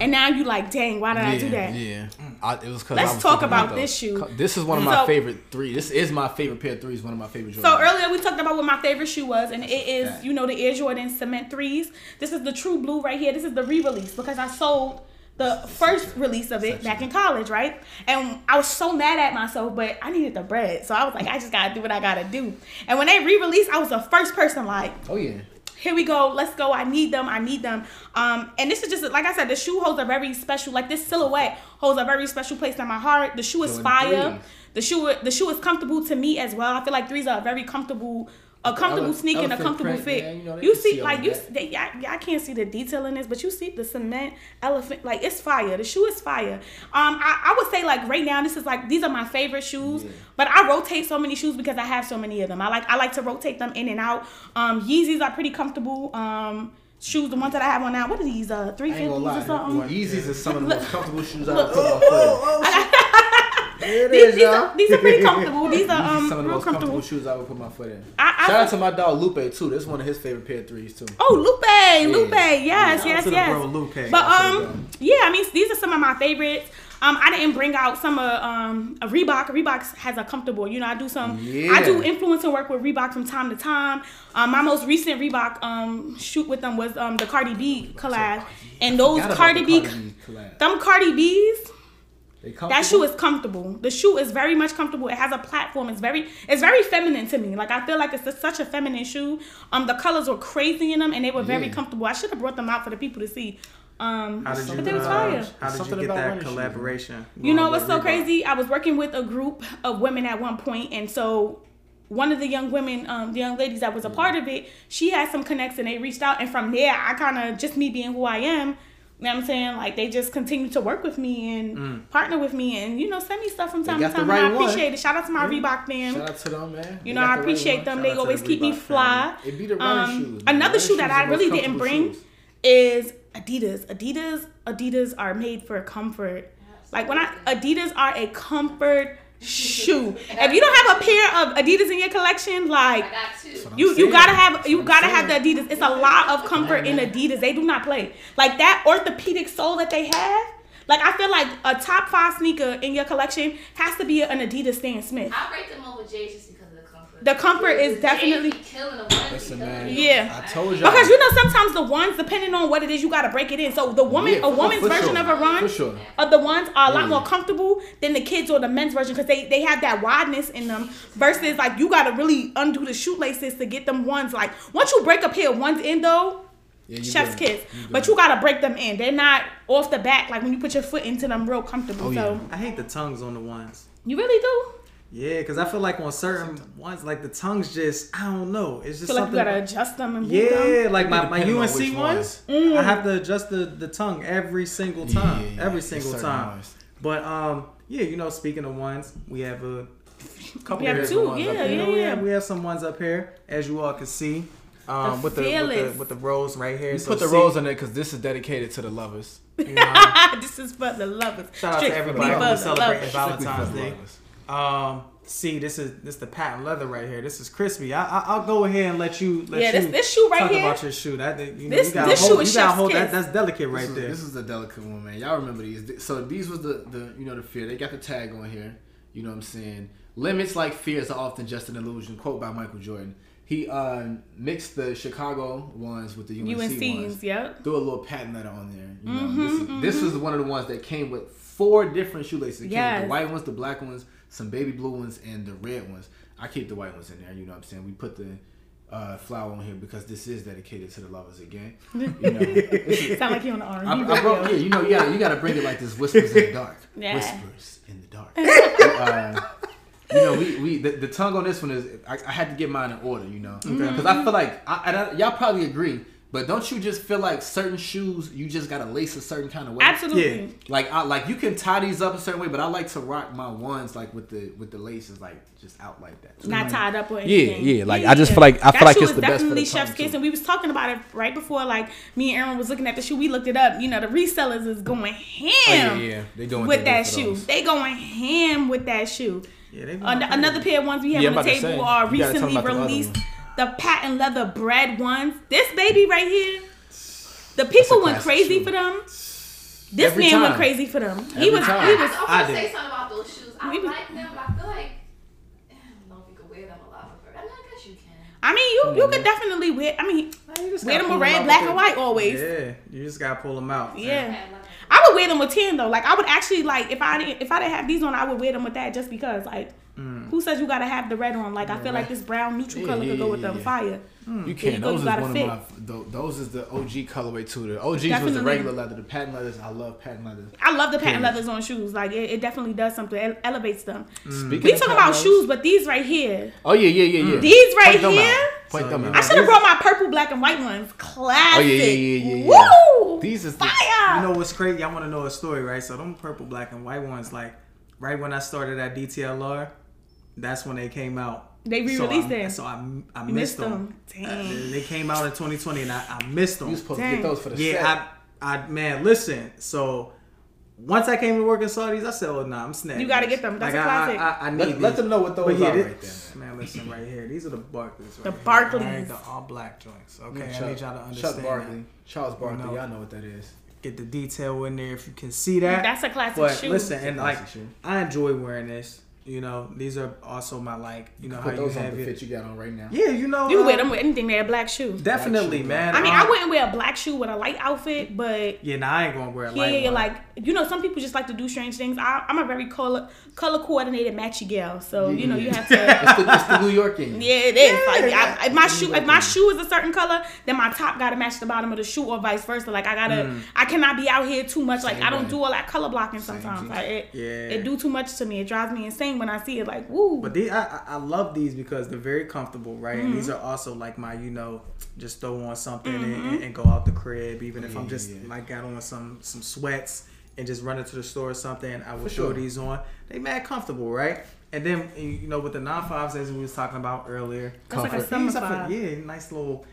And now you like, dang, why did I do that? Yeah, I, it was because Let's talk about this shoe. This is one of my So- favorite three. This is my favorite pair of threes. One of my favorite. So earlier we talked about what my favorite shoe was, and it is fact. you know the Air Jordan Cement threes. This is the True Blue right here. This is the re-release because I sold the first release of it back in college, right? And I was so mad at myself, but I needed the bread, so I was like, I just gotta do what I gotta do. And when they re-released, I was the first person like, oh yeah, here we go. Let's go. I need them. I need them. Um and this is just like i said the shoe holds a very special like this silhouette holds a very special place in my heart. The shoe is fire. the shoe the shoe is comfortable to me as well. I feel like threes are a very comfortable a comfortable ele- sneaker and a comfortable print, fit. man, you know, they you see, see like you, that. they, I, I can't see the detail in this, but you see the cement elephant, like it's fire. The shoe is fire. Um, I, I would say like right now, this is like these are my favorite shoes. But I rotate so many shoes because I have so many of them. I like I like to rotate them in and out. Um, Yeezys are pretty comfortable. Um, shoes, the ones that I have on now. What are these? Uh, three I ain't or something. Yeezys is some of the most comfortable shoes I've Look. put my foot in. It These, is, these, y'all. are, these are pretty comfortable. These are um some of the real most comfortable comfortable. shoes I would put my foot in. I- I- Shout out to my dog Lupe too. This is one of his favorite pair of threes too. Oh, Lupe, Lupe, yes, Shout out yes, to the yes. bro, Lupe. But Shout out um, yeah, I mean, these are some of my favorites. Um, I didn't bring out some of um a Reebok. Reebok has a comfortable. You know, I do some. I do Yeah. influencer work with Reebok from time to time. Um, my most recent Reebok um shoot with them was um the Cardi B collab, and those Cardi B, Cardi B collab. them Cardi B's. They That shoe is comfortable. The shoe is very much comfortable. It has a platform. It's very it's very feminine to me. Like I feel like it's a, such a feminine shoe. Um, the colors were crazy in them, and they were very Yeah. comfortable. I should have brought them out for the people to see. Um, How did you, but they was uh, fire. how did you get that running shoes, man. collaboration? You know what's so Reebok? crazy? I was working with a group of women at one point, and so one of the young women, um, the young ladies that was a part of it, she had some connects, and they reached out, and from there, I kind of just me being who I am. You know what I'm saying? Like they just continue to work with me and partner with me, and you know send me stuff from time to time. right and I one. appreciate it. Shout out to my Reebok fam. Shout out to them, man. You They know, I the right appreciate them. Shout They always the keep me Reebok fly. It be the running Um, shoes. man. another Running shoe that I really didn't bring shoes. is Adidas. Adidas, Adidas are made for comfort. Like when I Adidas are a comfort shoe. If you don't have a pair of Adidas in your collection, like I got two. you you gotta have you gotta have the Adidas. It's a lot of comfort in Adidas. They do not play like that orthopedic sole that they have. Like I feel like a top five sneaker in your collection has to be an Adidas Stan Smith. I rate them over J's just because of the comfort. Is definitely- killing the ones. Listen, be man. Yeah. I told y'all. Because you know sometimes the ones, depending on what it is, you gotta break it in. So the woman, Yeah, a woman's for version sure. of a run, For sure. of the ones are a lot Yeah. more comfortable than the kids or the men's version because they they have that wideness in them. Versus like you gotta really undo the shoelaces to get them ones. Like once you break a pair of ones in though, Yeah, chef's good. kiss. You But you gotta break them in. They're not off the back like when you put your foot into them real comfortable. Oh, so yeah. I hate the tongues on the ones. you really do. Yeah, because I feel like on certain ones, like the tongues just, I don't know. It's just feel like you something. gotta adjust them and move them. yeah, like my, my Depending on UNC which ones, Mm. I have to adjust the, the tongue every single time. Yeah, yeah, every it's single certain time. ones. But um, yeah, you know, speaking of ones, we have a couple We have pairs two, of ones yeah, up here. You know, yeah, we yeah. have, we have some ones up here, as you all can see. Um, The with the with the with the rose right here. You So put the see, rose on it because this is dedicated to the lovers. you know, this is for the lovers. Shout out to everybody for who celebrating lovers. Valentine's Day. lovers. Um, see, this is this the patent leather right here. This is crispy. I, I I'll go ahead and let you let Yeah, you this- this shoe right talk here- about your shoe. That you know, This- you gotta this hold, shoe is you gotta chef's hold that. That's delicate right This is, there. this is a delicate one, man. Y'all remember these? So these was the the you know the fear. They got the tag on here. You know what I'm saying? Limits like fears are often just an illusion. Quote by Michael Jordan. He uh, mixed the Chicago ones with the UNC UNCs, ones. yep. Threw a little patent leather on there. You know, Mm-hmm, this, is, this was one of the ones that came with four different shoelaces. It came with Yes. the white ones, the black ones, some baby blue ones, and the red ones. I keep the white ones in there. You know what I'm saying? We put the uh, flower on here because this is dedicated to the lovers again. You know, Sound like you on the R&B I, I brought, yeah, you know, you gotta, you gotta bring it like this. Whispers in the dark. Yeah. Whispers in the dark. uh, you know, we, we the, the tongue on this one is. I, I had to get mine in order. You know, because I feel like I, I, y'all probably agree. But don't you just feel like certain shoes you just gotta lace a certain kind of way? Absolutely. Yeah. Like I like you can tie these up a certain way, but I like to rock my ones like with the with the laces like just out like that. Not mm. tied up or Yeah, anything. yeah, yeah. like, I just feel like- I That feel like shoe it's the best for definitely chef's kiss, and we was talking about it right before. Like me and Aaron was looking at the shoe. We looked it up. You know, the resellers is going ham Oh, yeah, yeah. They doing with that shoe. those. They going ham with that shoe. Yeah, they An- another pair of ones we have Yeah, on the table are you gotta talk recently about the released one. The patent leather bread ones. This baby right here, the people went crazy shoe. for them. This Every man went crazy for them. he was time. he I, was I, I want to did. say something about those shoes. I We like them, but I feel like I don't know if you could wear them a lot. Of I, mean, I guess you can. I mean, you you could definitely wear. I mean, you wear them with red, black, and white always. Yeah, you just gotta pull them out. Yeah. And, I would wear them with tan though. Like I would actually like if I didn't if I didn't have these on, I would wear them with that just because. Like, Mm. who says you gotta have the red on? Like I feel like this brown neutral Yeah, color yeah, could go yeah, with them yeah. fire. Mm. You you can. go, Those you is one fit. of my. Those is the OG colorway too. The OGs was the regular leather. The patent leathers. I love patent leathers. I love the patent Period. leathers on shoes. Like it, it definitely does something. It elevates them. Mm. Speaking We of talking about leathers- shoes, but these right here, Oh yeah, yeah, yeah, yeah. These right Point here? out. Point So, them out. I should have brought my purple, black, and white ones. Classic. Oh yeah, yeah, yeah, yeah, yeah. Woo! These is the, fire. You know what's crazy? I want to know a story, right? So them purple, black, and white ones, like right when I started at DTLR, that's when they came out. They So re-released I- them. So I, I You missed missed them. them. Uh, Dang. they came out in 2020, and I, I missed them. You supposed to get those for the set. Yeah, I, I, man, listen. So once I came to work in Saudis, I said, "Oh, nah, I'm snapping." You gotta get them. That's Like, a I- classic. I, I, I need Let, let them know what But those yeah, are thi- right there. Man, listen right here. These are the Barkleys. Right The here, Barkleys. right? The all black joints. Okay, I Chuck- need y'all to understand. Chuck that. Barkley, Charles Barkley. know. Y'all know what that is. Get the detail in there if you can see that. That's a classic But shoe. listen, and like shoe. I enjoy wearing this. You know, these are also my like. You know how Put you those on the it. fit you got on right now. Yeah, you know. You can uh, wear them with anything. They're a black shoe. Definitely, Black shoe, man. I mean, Um, I wouldn't wear a black shoe with a light outfit, but Yeah, nah, I ain't gonna wear a yeah, light yeah, yeah, one. like you know, some people just like to do strange things. I, I'm a very color color coordinated matchy gal, so you know you have to. It's the, it's the New York game. Yeah, it is. like I, if my shoe, if my shoe is a certain color, then my top gotta match the bottom of the shoe, or vice versa. Like I gotta, I cannot be out here too much. Like Same I don't way. do all that color blocking sometimes. G. Like it, Yeah. it do too much to me. It drives me insane when I see it. Like woo. But these, I, I- I love these because they're very comfortable, right? And Mm-hmm. these are also like my, you know, just throw on something Mm-hmm. and, and go out the crib. Even if I'm just yeah. like got on some some sweats and just run into the store or something, I will For throw sure. these on. They mad comfortable, right? And then you know with the non fives as we was talking about earlier, That's like a summer these are yeah, nice little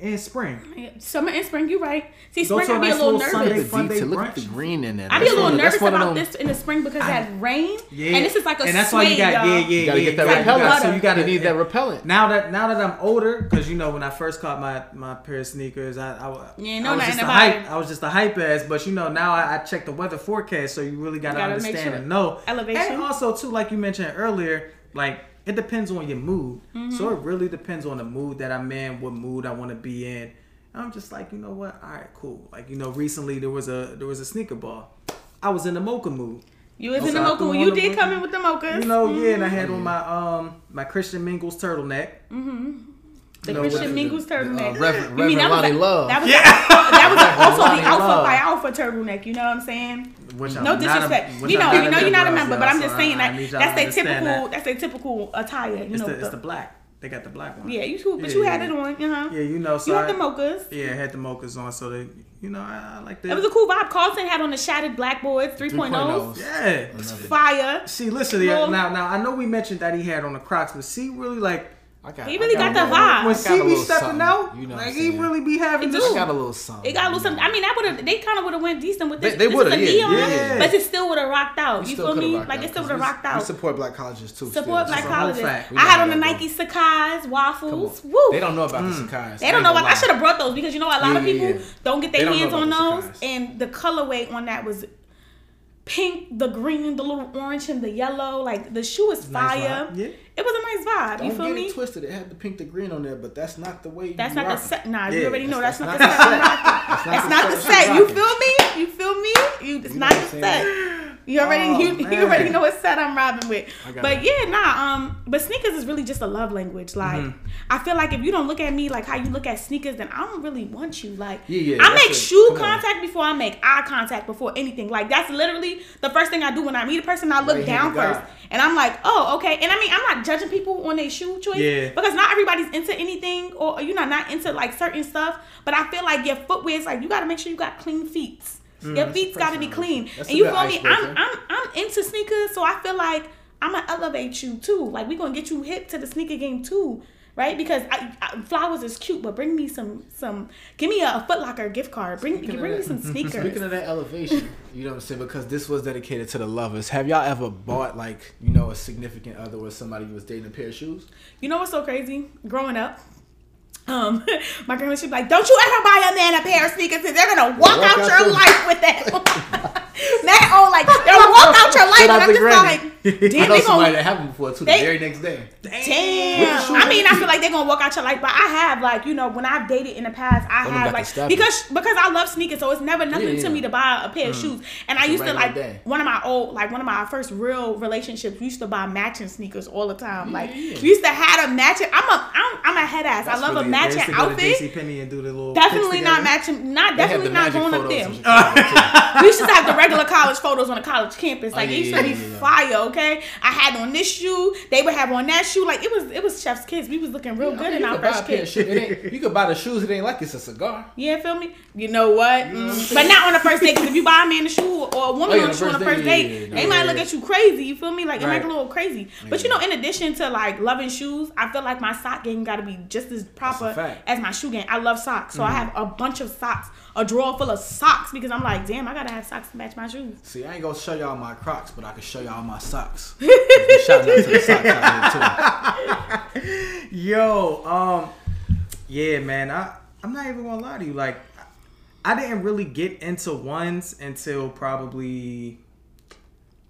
in spring. Summer and spring, you're right. See, Go spring to a I be nice a little little nervous. Sunday The fun day. Look at brunch. the green in there. I be a little one of- that's nervous about them- this in the spring because it has rain, Yeah, and this is like a and that's why you suede, got yeah y'all. yeah You gotta yeah, get that you gotta- repellent. So you got You need that repellent. Now that now that I'm older, because you know when I first caught my my pair of sneakers, I I, You ain't know I was just a hype. I was just a hype ass, but you know now I, I check the weather forecast, so you really gotta, Gotta understand sure. and know. Elevation. And also too, like you mentioned earlier, like it depends on your mood. Mm-hmm. So it really depends on the mood that I'm in, what mood I want to be in. And I'm just like, you know what? All right, cool. Like you know, recently there was a there was a sneaker ball. I was in the mocha mood. You was in the mocha. threw when on You did mocha. come in with the mochas. You know, yeah, and I had on my um my Christian Mingles turtleneck. Mm-hmm. The No, Christian what- Mingus turtleneck. uh, Reverend- You mean that Reverend was Lonnie a- Love. That was Yeah. that was also Lonnie the Alpha Love. by Alpha turtleneck. You know what I'm saying? Which No I'm not a- disrespect. which you know, not you know, you're not a member, but I'm just saying I- I that need that's to their typical. that. That's their typical attire. You It's know, the, it's the- the black. They got the black one. yeah, you too, but Yeah, you yeah, had yeah. it on. Uh huh. Yeah, you know. So You had I- the mochas. Yeah, I had the mochas on, so they, you know, I, I like that. It was a cool vibe. Carlton had on the shattered backboards 3.0s. 3.0s. yeah. It's fire. See, listen, yeah, now, now I know we mentioned that he had on the Crocs, but see, really, like I got, He I really got got the little- vibe. when I got a CB stepping something, out, you know like he really be having It this. do. I got a little something. It got a little something. I mean, that would have. They kind of would have went decent with They- this. they this would've, is yeah, yeah. but it still would have rocked out. We You feel me? Like out, it still would have we- rocked We out. support black colleges too. Support still. black colleges. I had how on the Nike. Sacai's waffles. on. Woo. They don't know about Mm. the Sacai's. They don't know about. I should have brought those because you know a lot of people yeah, yeah. don't get their hands on those, and the colorway on that was pink, the green, the little orange, and the yellow. Like the shoe is fire. vibe. Yeah. It was a nice vibe. Don't you feel get me? it twisted. It had the pink, the green on there, but that's not the way. You That's not the set. Nah, Yeah, you already know that's, that's not the set. rocking. That's not the set you feel me? You feel me? You, it's You not the set. You already Oh, you, you already know what set I'm robbing with. But it. yeah, nah. Um, but sneakers is really just a love language. Like Mm-hmm. I feel like if you don't look at me like how you look at sneakers, then I don't really want you. Like Yeah, yeah, I make it. shoe Come on. contact before I make eye contact before anything. Like that's literally the first thing I do when I meet a person. I look Right-handed down first, and I'm like, oh, okay. And I mean, I'm not judging people on their shoe choice Yeah. because not everybody's into anything or you know not into like certain stuff. But I feel like your footwear is like you got to make sure you got clean feet. Your feet's got to be clean, Mm, and you feel me? I'm. I'm I'm into sneakers, so I feel like I'm gonna elevate you too. Like we gonna get you hip to the sneaker game too. Right, because I, I, flowers is cute, but bring me some, some. Give me a, a Foot Locker gift card. Bring, Speaking bring me that- some sneakers. Speaking of that elevation, you know what I'm saying? Because this was dedicated to the lovers. Have y'all ever bought like you know a significant other or somebody you was dating a pair of shoes? You know what's so crazy? Growing up, um, my grandma she'd be like, "Don't you ever buy a man a pair of sneakers? Cause they're gonna walk, Walk out, out your your- life with that." that oh, like they'll walk out your life, and I'm just like, I "Damn, know they somebody gonna." that happened before too. they- the very next day. Damn. I mean, I feel like they're gonna walk out your life, but I have like you know when I've dated in the past, I Someone have like because because I love sneakers, so it's never nothing Yeah, to me to buy a pair of shoes. And I It's used to like day. one of my old like one of my first real relationships. We used to buy matching sneakers all the time. Like Yeah. we used to have a matching. I'm a I'm, I'm a head ass. I love a it. They used matching to go outfit. JC and do the little Definitely not matching. Not definitely the not going up photos there. in Chicago, too. we should have the regular college photos on a college campus. Like Oh, it yeah, used to be yeah, yeah, yeah. fire. Okay, I had on this shoe. They would have on that shoe. Like it was it was chef's kids. We was looking real I good mean, in our could buy fresh a pair of kids. shoes. It ain't, you could buy the shoes. It ain't like it's a cigar. Yeah, feel me? You know what? Mm. But not on the first date. Because if you buy a man a shoe or a woman Oh, yeah, on a shoe on the first first date, date, yeah, yeah, they might look at you crazy. You feel me? Like it might Right. a little crazy. But you know, in addition to like loving shoes, I feel like my sock game got to be just as proper fact. as my shoe game. I love socks, so I Mm-hmm. have a bunch of socks, a drawer full of socks because I'm like, damn, I gotta have socks to match my shoes. See, I ain't gonna show y'all my Crocs, but I can show y'all my socks. Shout out to the socks out here too. Yo, um, yeah, man. I I'm not even gonna lie to you. Like, I didn't really get into ones until probably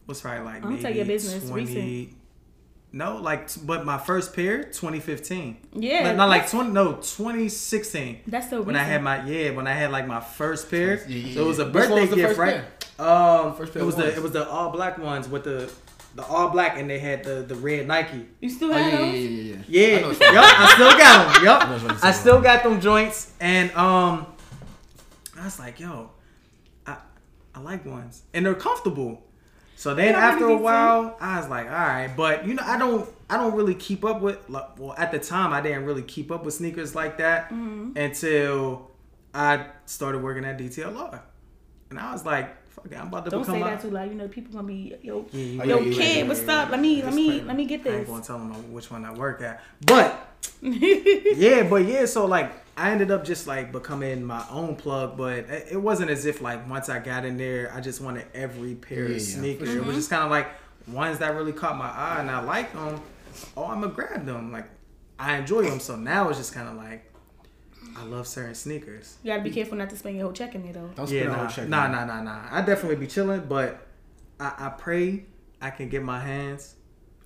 what's right like I'll maybe tell your business, recent. No, like, but my first pair, 2015. Yeah, not, not like 20. No, 2016. That's still when I had my yeah when I had like my first pair. Yeah, yeah, So it was a yeah. Birthday was the gift, first right? Um, First pair it was of the it was the all black ones with the the all black and they had the the red Nike. You still Oh, have yeah, yeah, those? yeah, yeah, yeah. Yeah, I know yup, what you're I still got them. I Yup, I saying. still got them joints, and um, I was like, yo, I I like ones, and they're comfortable. So then after a while, I was like, all right, but you know, I don't I don't really keep up with like, well at the time I didn't really keep up with sneakers like that Mm-hmm. until I started working at DTLR, and I was like, fuck it, I'm about to Don't become say that too loud. You know, people gonna be yo, Yeah, you yo, yeah, kid, yeah, what's up? Let me, let me, let me get this. I ain't gonna tell them which one I work at, but yeah, but yeah, so like I ended up just like becoming my own plug, but it it wasn't as if like once I got in there, I just wanted every pair Yeah, yeah, of for sneakers. sure. It was just kind of like ones that really caught my eye and I liked them. Oh, I'm gonna grab them. Like I enjoy them. So now it's just kind of like I love certain sneakers. You gotta be careful not to spend your whole check in there though. Don't spend a nah, whole check. nah, on it. nah, nah, nah. I definitely be chilling, but I, I pray I can get my hands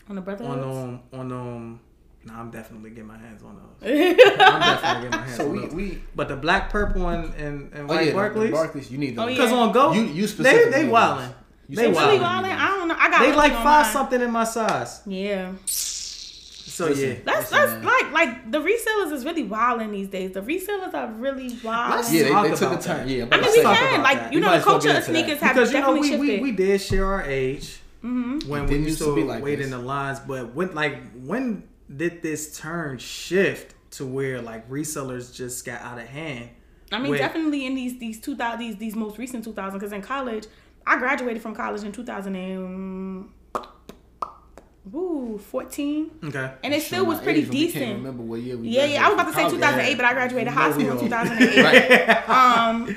On the brother. on um on um. Nah, I'm definitely getting my hands on those. I'm definitely getting my hands So on we those. we But the black, purple, and and, and oh white yeah, Barkleys, the Barkleys. You need them. Oh, yeah. because on Go, You- you they specifically they need wildin'. those. You They Really specifically wildin'. wildin'? I don't know. I got They lucky like five something in my size. Yeah. So Listen, yeah, That's listen, that's man. like like the resellers is really wilding these days. The resellers are really wild. Let's Yeah, they, they took a turn. Yeah, I'm I mean, we can like that. you know the culture of into that. sneakers have because you know definitely we, we shifted. we did share our age mm-hmm. when we used used to, to be like wait this. in the lines, but when like when did this turn shift to where like resellers just got out of hand? I mean, Wait. definitely in these these two thousand these these most recent two thousand. Because in college, I graduated from college in two thousand and woo fourteen, Okay, and it Show still was pretty age Can't decent. remember what year we Yeah, yeah. I was about to say 2008, but I graduated high school in You know we 2008. Right. Um,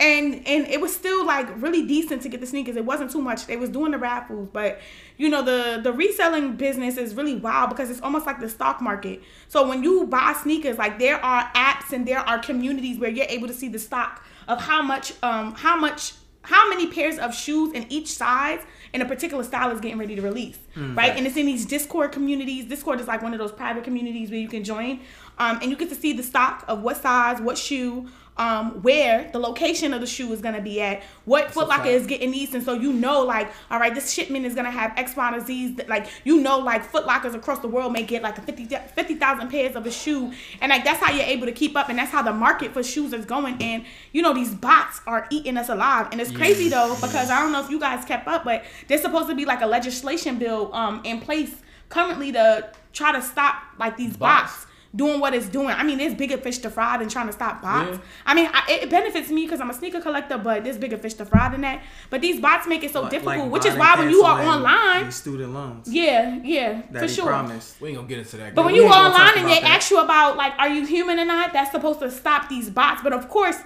and and it was still like really decent to get the sneakers. It wasn't too much. They was doing the raffles, but you know the the reselling business is really wild because it's almost like the stock market. So when you buy sneakers, like there are apps and there are communities where you're able to see the stock of how much um how much how many pairs of shoes in each size in a particular style is getting ready to release, right? And it's in these Discord communities. Discord is like one of those private communities where you can join, um, and you get to see the stock of what size, what shoe, um, where the location of the shoe is gonna be at, what Foot Locker is getting these, and so you know, like, all right, this shipment is gonna have X, Y, and Z's. that, Like, you know, like Foot Lockers across the world may get like a 50 50,000 pairs of a shoe, and like that's how you're able to keep up, and that's how the market for shoes is going. And you know, these bots are eating us alive, and it's crazy though because I don't know if you guys kept up, but there's supposed to be like a legislation bill um in place currently to try to stop like these bots Bots. Doing what it's doing. I mean, there's bigger fish to fry than trying to stop bots. Yeah. I mean, I, it benefits me because I'm a sneaker collector, but there's bigger fish to fry than that. But these bots make it so Like- difficult, like which is why when you are online, student loans yeah, yeah, that for he sure. promised. We ain't gonna get into that. But girl. when you go online and they that. ask you about like, are you human or not? That's supposed to stop these bots. But of course,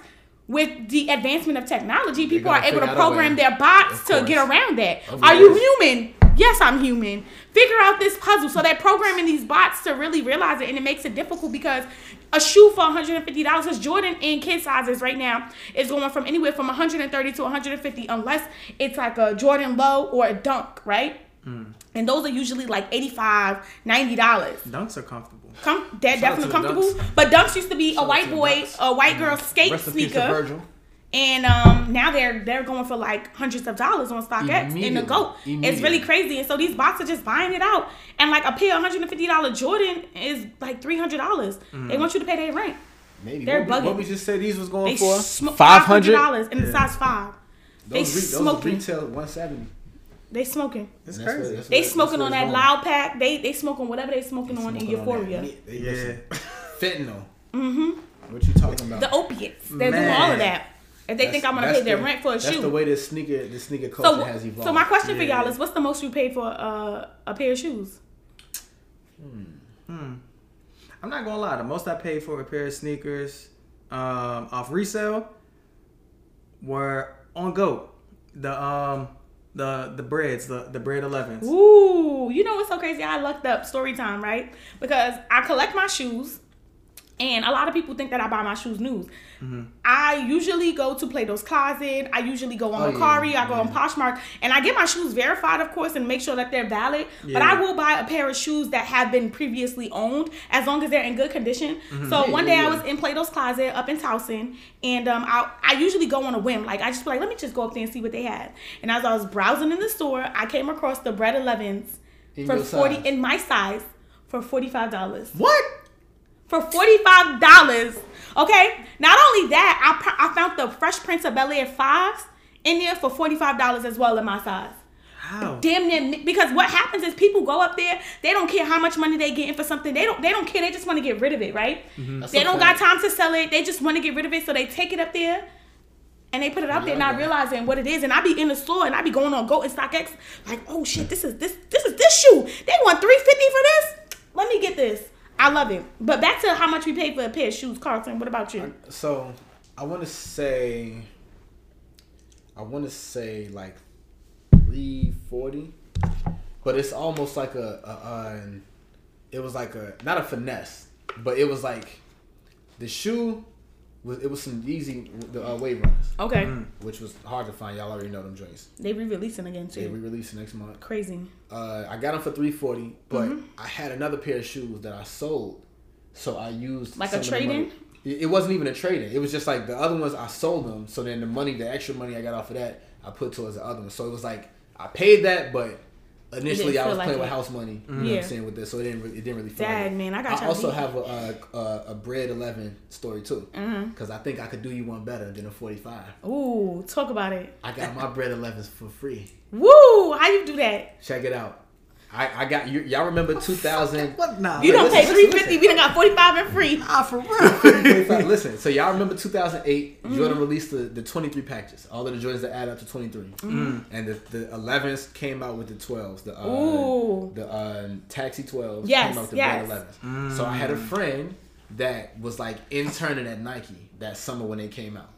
with the advancement of technology, people are able to figure out a program their bots to get around that. Are you human? Yes, I'm human. Figure out this puzzle. So they're programming these bots to really realize it, and it makes it difficult because a shoe for $150, because Jordan in kid sizes right now is going from anywhere from 130 to 150, unless it's like a Jordan low or a dunk, right? Mm. And those are usually like 85 $90. Dunks are comfortable. Com- they're Shout definitely comfortable. Dunks. But Dunks used to be Shout a white boy, Dunks. a white mm. girl skate Rest sneaker. And um, now they're they're going for like hundreds of dollars on StockX in the GOAT. It's really crazy, and so these bots are just buying it out. And like a pair of hundred and fifty dollar Jordan is like three hundred dollars. They want you to pay their rent. Maybe They're what, we- what we just said these was going They for smoke five five hundred hundred. dollars in the size five. They Those, re- those smoking. retail one seventy. They smoking. It's crazy. They smoking on that loud pack. They they smoking whatever they smoking on in Euphoria. Yeah. Fentanyl. Mm-hmm. What you talking about? The opiates. They're doing all of that. If they think I'm gonna pay their the, rent for a that's shoe. the way the sneaker the sneaker culture So, has evolved. so my question for y'all is, what's the most you paid for uh, a pair of shoes? Hmm. I'm not gonna lie. The most I paid for a pair of sneakers um, off resale were on GOAT. The um the the breads, the the bread 11s. Ooh, you know what's so crazy? I lucked up story time, right? Because I collect my shoes, and a lot of people think that I buy my shoes new. I usually go to Plato's Closet. I usually go on Oh, yeah, Mercari. I go on Poshmark, and I get my shoes verified, of course, and make sure that they're valid. But I will buy a pair of shoes that have been previously owned, as long as they're in good condition. Mm-hmm. So Yeah, one yeah, day I was in Plato's Closet up in Towson, and um, I I usually go on a whim. Like I just be like, let me just go up there and see what they had. And as I was browsing in the store, I came across the Bread 11s In for forty size. in my size for forty five dollars. What? For forty five dollars. Okay. Not only that, I pr- I found the Fresh Prince of Bel Air fives in there for forty five dollars as well in my size. How? Damn near because what happens is people go up there, they don't care how much money they getting for something. They don't they don't care. They just want to get rid of it, right? Mm-hmm. That's They don't got time to sell it. They just want to get rid of it, so they take it up there and they put it up there, Yeah, not yeah. realizing what it is. And I be in the store and I be going on GOAT and StockX, like, oh shit, this is this this is this shoe. They want three fifty for this. Let me get this. I love it. But back to how much we paid for a pair of shoes, Carlton. What about you? So I want to say, I want to say like three forty, but it's almost like a, a, a it was like a not a finesse, but it was like the shoe was it was some Yeezy the uh, wave runners, Okay, which was hard to find. Y'all already know them joints. they re-releasing again too. They too. re-release next month. Crazy. Uh, I got them for three forty, but Mm-hmm. I had another pair of shoes that I sold, so I used Like a some of the trade-in? It it wasn't even a trade in. It was just like the other ones I sold them. So then the money, the extra money I got off of that, I put towards the other one. So it was like I paid that, but initially I was like playing with house money. You know what Yeah. I'm saying with this, so it didn't really, it didn't really feel Dag, like man, I got I also beat. have a, a, a, bread eleven story too, Mm-hmm. because I think I could do you one better than a forty five. Ooh, talk about it. I got my bread 11s for free. Woo! How you do that? Check it out. I, I got you. Y'all remember 2000? What? Nah. You don't listen, pay three fifty. listen. We done got forty five and free. Nah, for real. Listen, so y'all remember 2008? Mm-hmm. Jordan released the, the 23 patches, all of the Jordans that add up to 23, Mm-hmm. and the, the 11s came out with the 12s. The uh, the uh, taxi 12s Yes, came out with the yes. bread 11s. So I had a friend that was like interning at Nike that summer when they came out,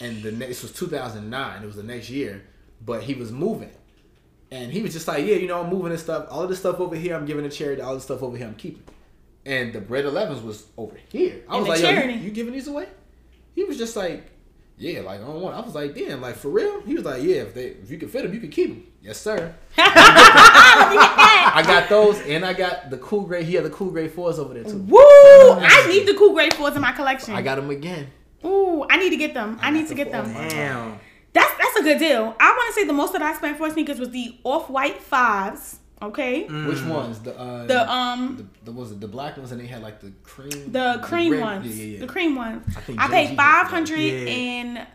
and the next was 2009. It was the next year, but he was moving. And he was just like, yeah, you know, I'm moving this stuff. All of this stuff over here, I'm giving to charity. All this stuff over here, I'm keeping. And the bread 11s was over here. I And was like, yo, you, you giving these away? He was just like, yeah, like I don't want. I was like, damn, like for real. He was like, yeah, if they if you can fit them, you can keep them. Yes, sir. I got those, and I got the cool gray. He had the cool gray fours over there too. Woo! I need the cool gray fours in my collection. I got them again. Ooh, I need to get them. I, need to get them. Damn. That's that's a good deal. I want to say the most that I spent for sneakers was the off white fives. Okay. Which ones? The uh, The um the, the was it the black ones, and they had like the cream. the cream red- ones. Yeah, yeah, yeah. The cream ones. I think I paid had five those. hundred and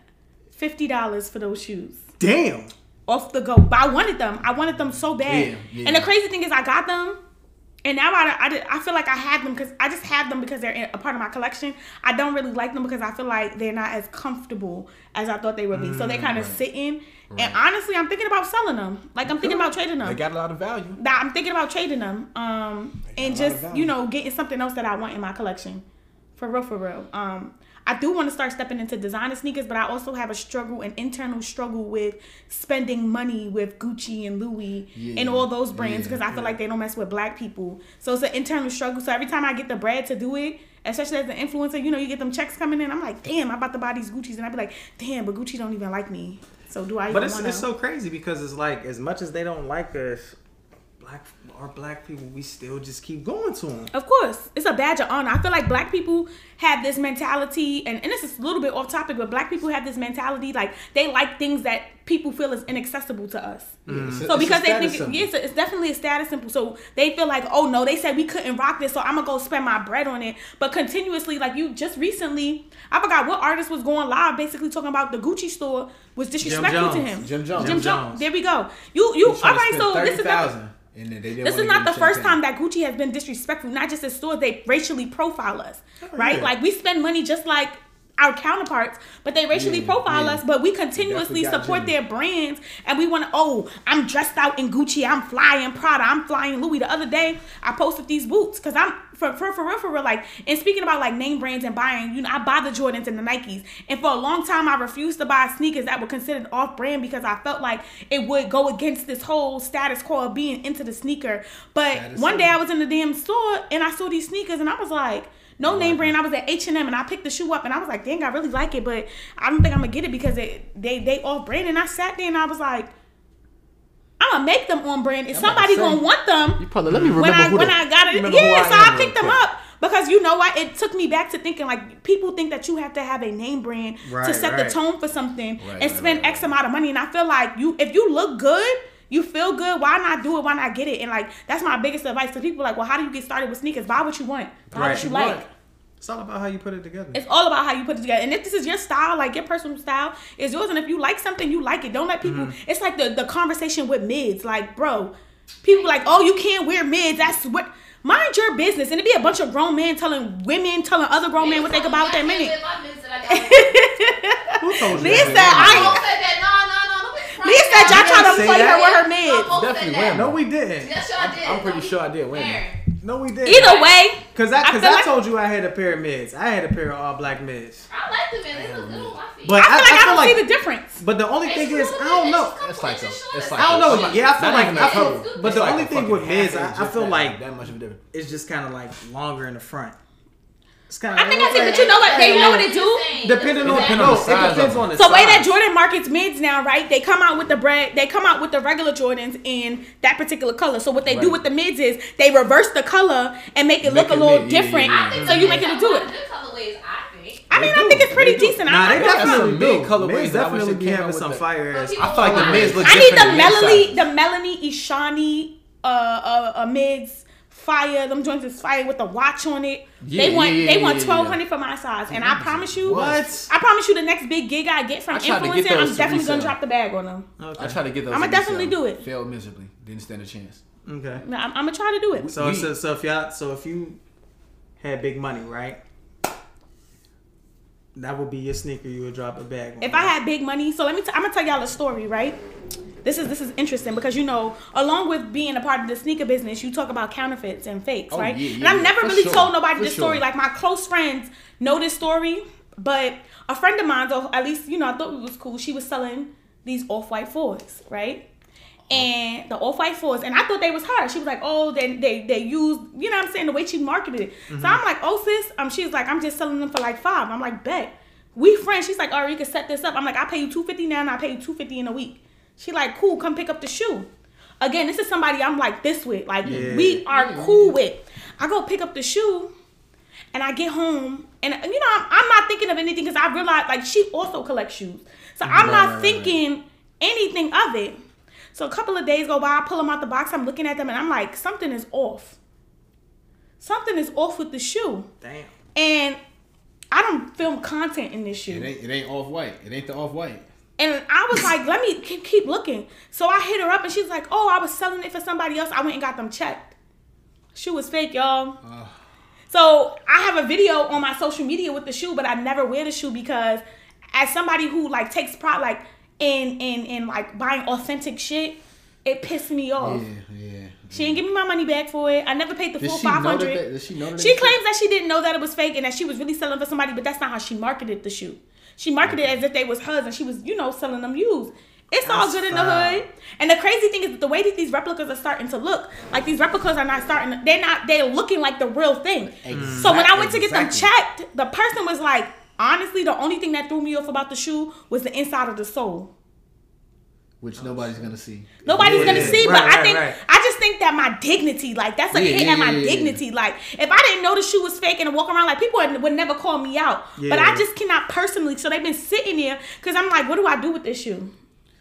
fifty dollars for those shoes. Damn. Off the GOAT. But I wanted them. I wanted them so bad. Yeah, yeah. And the crazy thing is I got them. And now I, I, I feel like I have them because I just have them because they're a part of my collection. I don't really like them because I feel like they're not as comfortable as I thought they would be. so they're kind of sit sitting. And honestly, I'm thinking about selling them. Like I'm thinking about trading them. They got a lot of value. That I'm thinking about trading them, um, and a lot of just you know getting something else that I want in my collection, for real, for real. Um, I do want to start stepping into designer sneakers, but I also have a struggle, an internal struggle with spending money with Gucci and Louis and all those brands yeah, because I feel like they don't mess with black people. So it's an internal struggle. So every time I get the bread to do it. Especially as an influencer, you know, you get them checks coming in. I'm like, damn, I'm about to buy these Gucci's, and I'd be like, damn, but Gucci don't even like me. So do I? But even it's, wanna? it's so crazy because it's like as much as they don't like us, black our black people, we still just keep going to them. Of course, it's a badge of honor. I feel like black people have this mentality, and, and this is a little bit off topic, but black people have this mentality like they like things that people feel is inaccessible to us. It's a- mm-hmm. So it's a because they think symbol. yes, it's definitely a status symbol. So they feel like, oh no, they said we couldn't rock this, so I'm gonna go spend my bread on it. But continuously, like you just recently, I forgot what artist was going live, basically talking about the Gucci store was disrespectful to Jones. him. Jim Jones. Jim Jim Jones. Jones. There we go. You you all Trying to right? So this is not, 30,000, and then they didn't this is not the first time that Gucci has been disrespectful. Not just in stores, they racially profile us, oh, right? yeah. Like we spend money just like our counterparts, but they racially Yeah, profile yeah. us. But we continuously support their brands, and we want to. Oh, I'm dressed out in Gucci. I'm flying Prada. I'm flying Louis. The other day, I posted these boots because I'm for for for real for real. Like, and speaking about like name brands and buying, you know, I buy the Jordans and the Nikes, and for a long time, I refused to buy sneakers that were considered off brand because I felt like it would go against this whole status quo of being into the sneaker. But one day. I was in the damn store and I saw these sneakers, and I was like. No name brand. I was at H and M and I picked the shoe up and I was like, dang, I really like it, but I don't think I'm gonna get it because it, they they off brand. And I sat there and I was like, I'm gonna make them on brand. I'm somebody gonna want them? You probably let me remember when I when the- I got it, yeah. I so I picked them quick. up because you know what? It took me back to thinking like people think that you have to have a name brand to set right. the tone for something Right, and right, spend right, X amount of money. And I feel like you if you look good. You feel good. Why not do it? Why not get it? And like that's my biggest advice to people. Like, well, how do you get started with sneakers? Buy what you want. Buy Right. what you You like. It's all about how you put it together. It's all about how you put it together. And if this is your style, like your personal style is yours. And if you like something, you like it. Don't let people. Mm-hmm. It's like the the conversation with mids. Like, bro, people like, oh, you can't wear mids. That's what. Mind your business. And it be a bunch of grown men telling women, telling other grown men what they can buy with their money. Who told you Leah that? said, I. Leah said y'all trying to say play her that. with her mids. Definitely women. No, we didn't. Yes, y'all did. I'm pretty sure I did win. No, we didn't. Either way, Cause I, I cause feel I, like- told you I had a pair of mids. I had a pair of all black mids. I like the man. They look good on my feet. But I feel like I, feel don't like- see the difference. But the only They thing just is, I don't know. just It's like with a- it's like I don't know. Yeah, I feel Not like even a I feel, but It's the like only thing with mids, I, inch, I if feel like that much of a difference. it's just kind of like longer in the front. It's kind I think I see, but you know what? They know what it do. Depending on, Depending on the it size depends on the So way that. Jordan markets mids now, right? They come out with the bread, they come out with the regular Jordans in that particular color. So what they do with the mids is they reverse the color and make it look Make a little mid, yeah, yeah, different. yeah, So you make it got do it. of Good colorways, I think. I mean, They I think it's pretty They decent. Nah, I they like got definitely some do. colorways Men's that I wish definitely be came having out some with the- fire ass. I feel like the mids look I need the in Melody, the Melody Ehsani, uh, uh, uh, mids fire. Them joints is fire with the watch on it. Yeah, they want yeah, yeah, they want yeah, twelve hundred for my size, and I promise you, What? I promise you, the next big gig I get from I tried get I'm those to definitely gonna drop the bag on them. I try to get those. I'ma definitely do it. Failed miserably. Didn't stand a chance. Okay. Nah, I'm, I'm gonna try to do it. So, so so if y'all so if you had big money, right? That would be your sneaker you would drop a bag on. If I had big money, so let me. T- I'm gonna tell y'all a story, right? This is this is interesting because you know, along with being a part of the sneaker business, you talk about counterfeits and fakes, Oh, right? yeah, and I've never for really sure, told nobody for this story. Like my close friends know this story, but a friend of mine, or at least you know, I thought it was cool. She was selling these off-white fours, right? And the off-white fours, and I thought they was her. She was like, "Oh, they they they used, you know, what I'm saying the way she marketed it." So I'm like, "Oh, sis," um, she was like, "I'm just selling them for like five. I'm like, "Bet." We friends. She's like, "Oh, you can set this up." I'm like, "I pay you two fifty now, and I pay you two fifty in a week." She like, "Cool, come pick up the shoe." Again, this is somebody I'm like this with. Like Yeah. we are cool with. I go pick up the shoe, and I get home, and you know, I'm, I'm not thinking of anything because I realized like she also collects shoes, so I'm Right, not right, right. thinking anything of it. So a couple of days go by, I pull them out the box, I'm looking at them, and I'm like, something is off. Something is off with the shoe, Damn. and I don't film content in this shoe. It ain't. It ain't off white. It ain't the off white. And I was like, let me keep, keep looking. So I hit her up and she's like, oh, I was selling it for somebody else. I went and got them checked. Shoe was fake, y'all. So I have a video on my social media with the shoe, but I never wear the shoe because as somebody who like takes pride like in in in like buying authentic shit, it pissed me off. Yeah, yeah. She didn't give me my money back for it. I never paid the Did full that? that- Did she know that? She claims that she didn't know that it was fake and that she was really selling for somebody, but that's not how she marketed the shoe. She marketed it as if they was hers and she was, you know, selling them used. It's all good in the hood. And the crazy thing is that the way that these replicas are starting to look, like these replicas are not starting, they're not, they're looking like the real thing. Exactly. So when I went to get them checked, the person was like, honestly, the only thing that threw me off about the shoe was the inside of the sole. Which nobody's gonna see. Nobody's Yeah, gonna yeah. see, but Right, I think right. I just think that my dignity, like that's a Yeah, hit yeah, at my yeah, yeah, yeah. dignity. Like if I didn't know the shoe was fake and walk around, like people would, would never call me out. But I just cannot personally. So they've been sitting there because I'm like, what do I do with this shoe?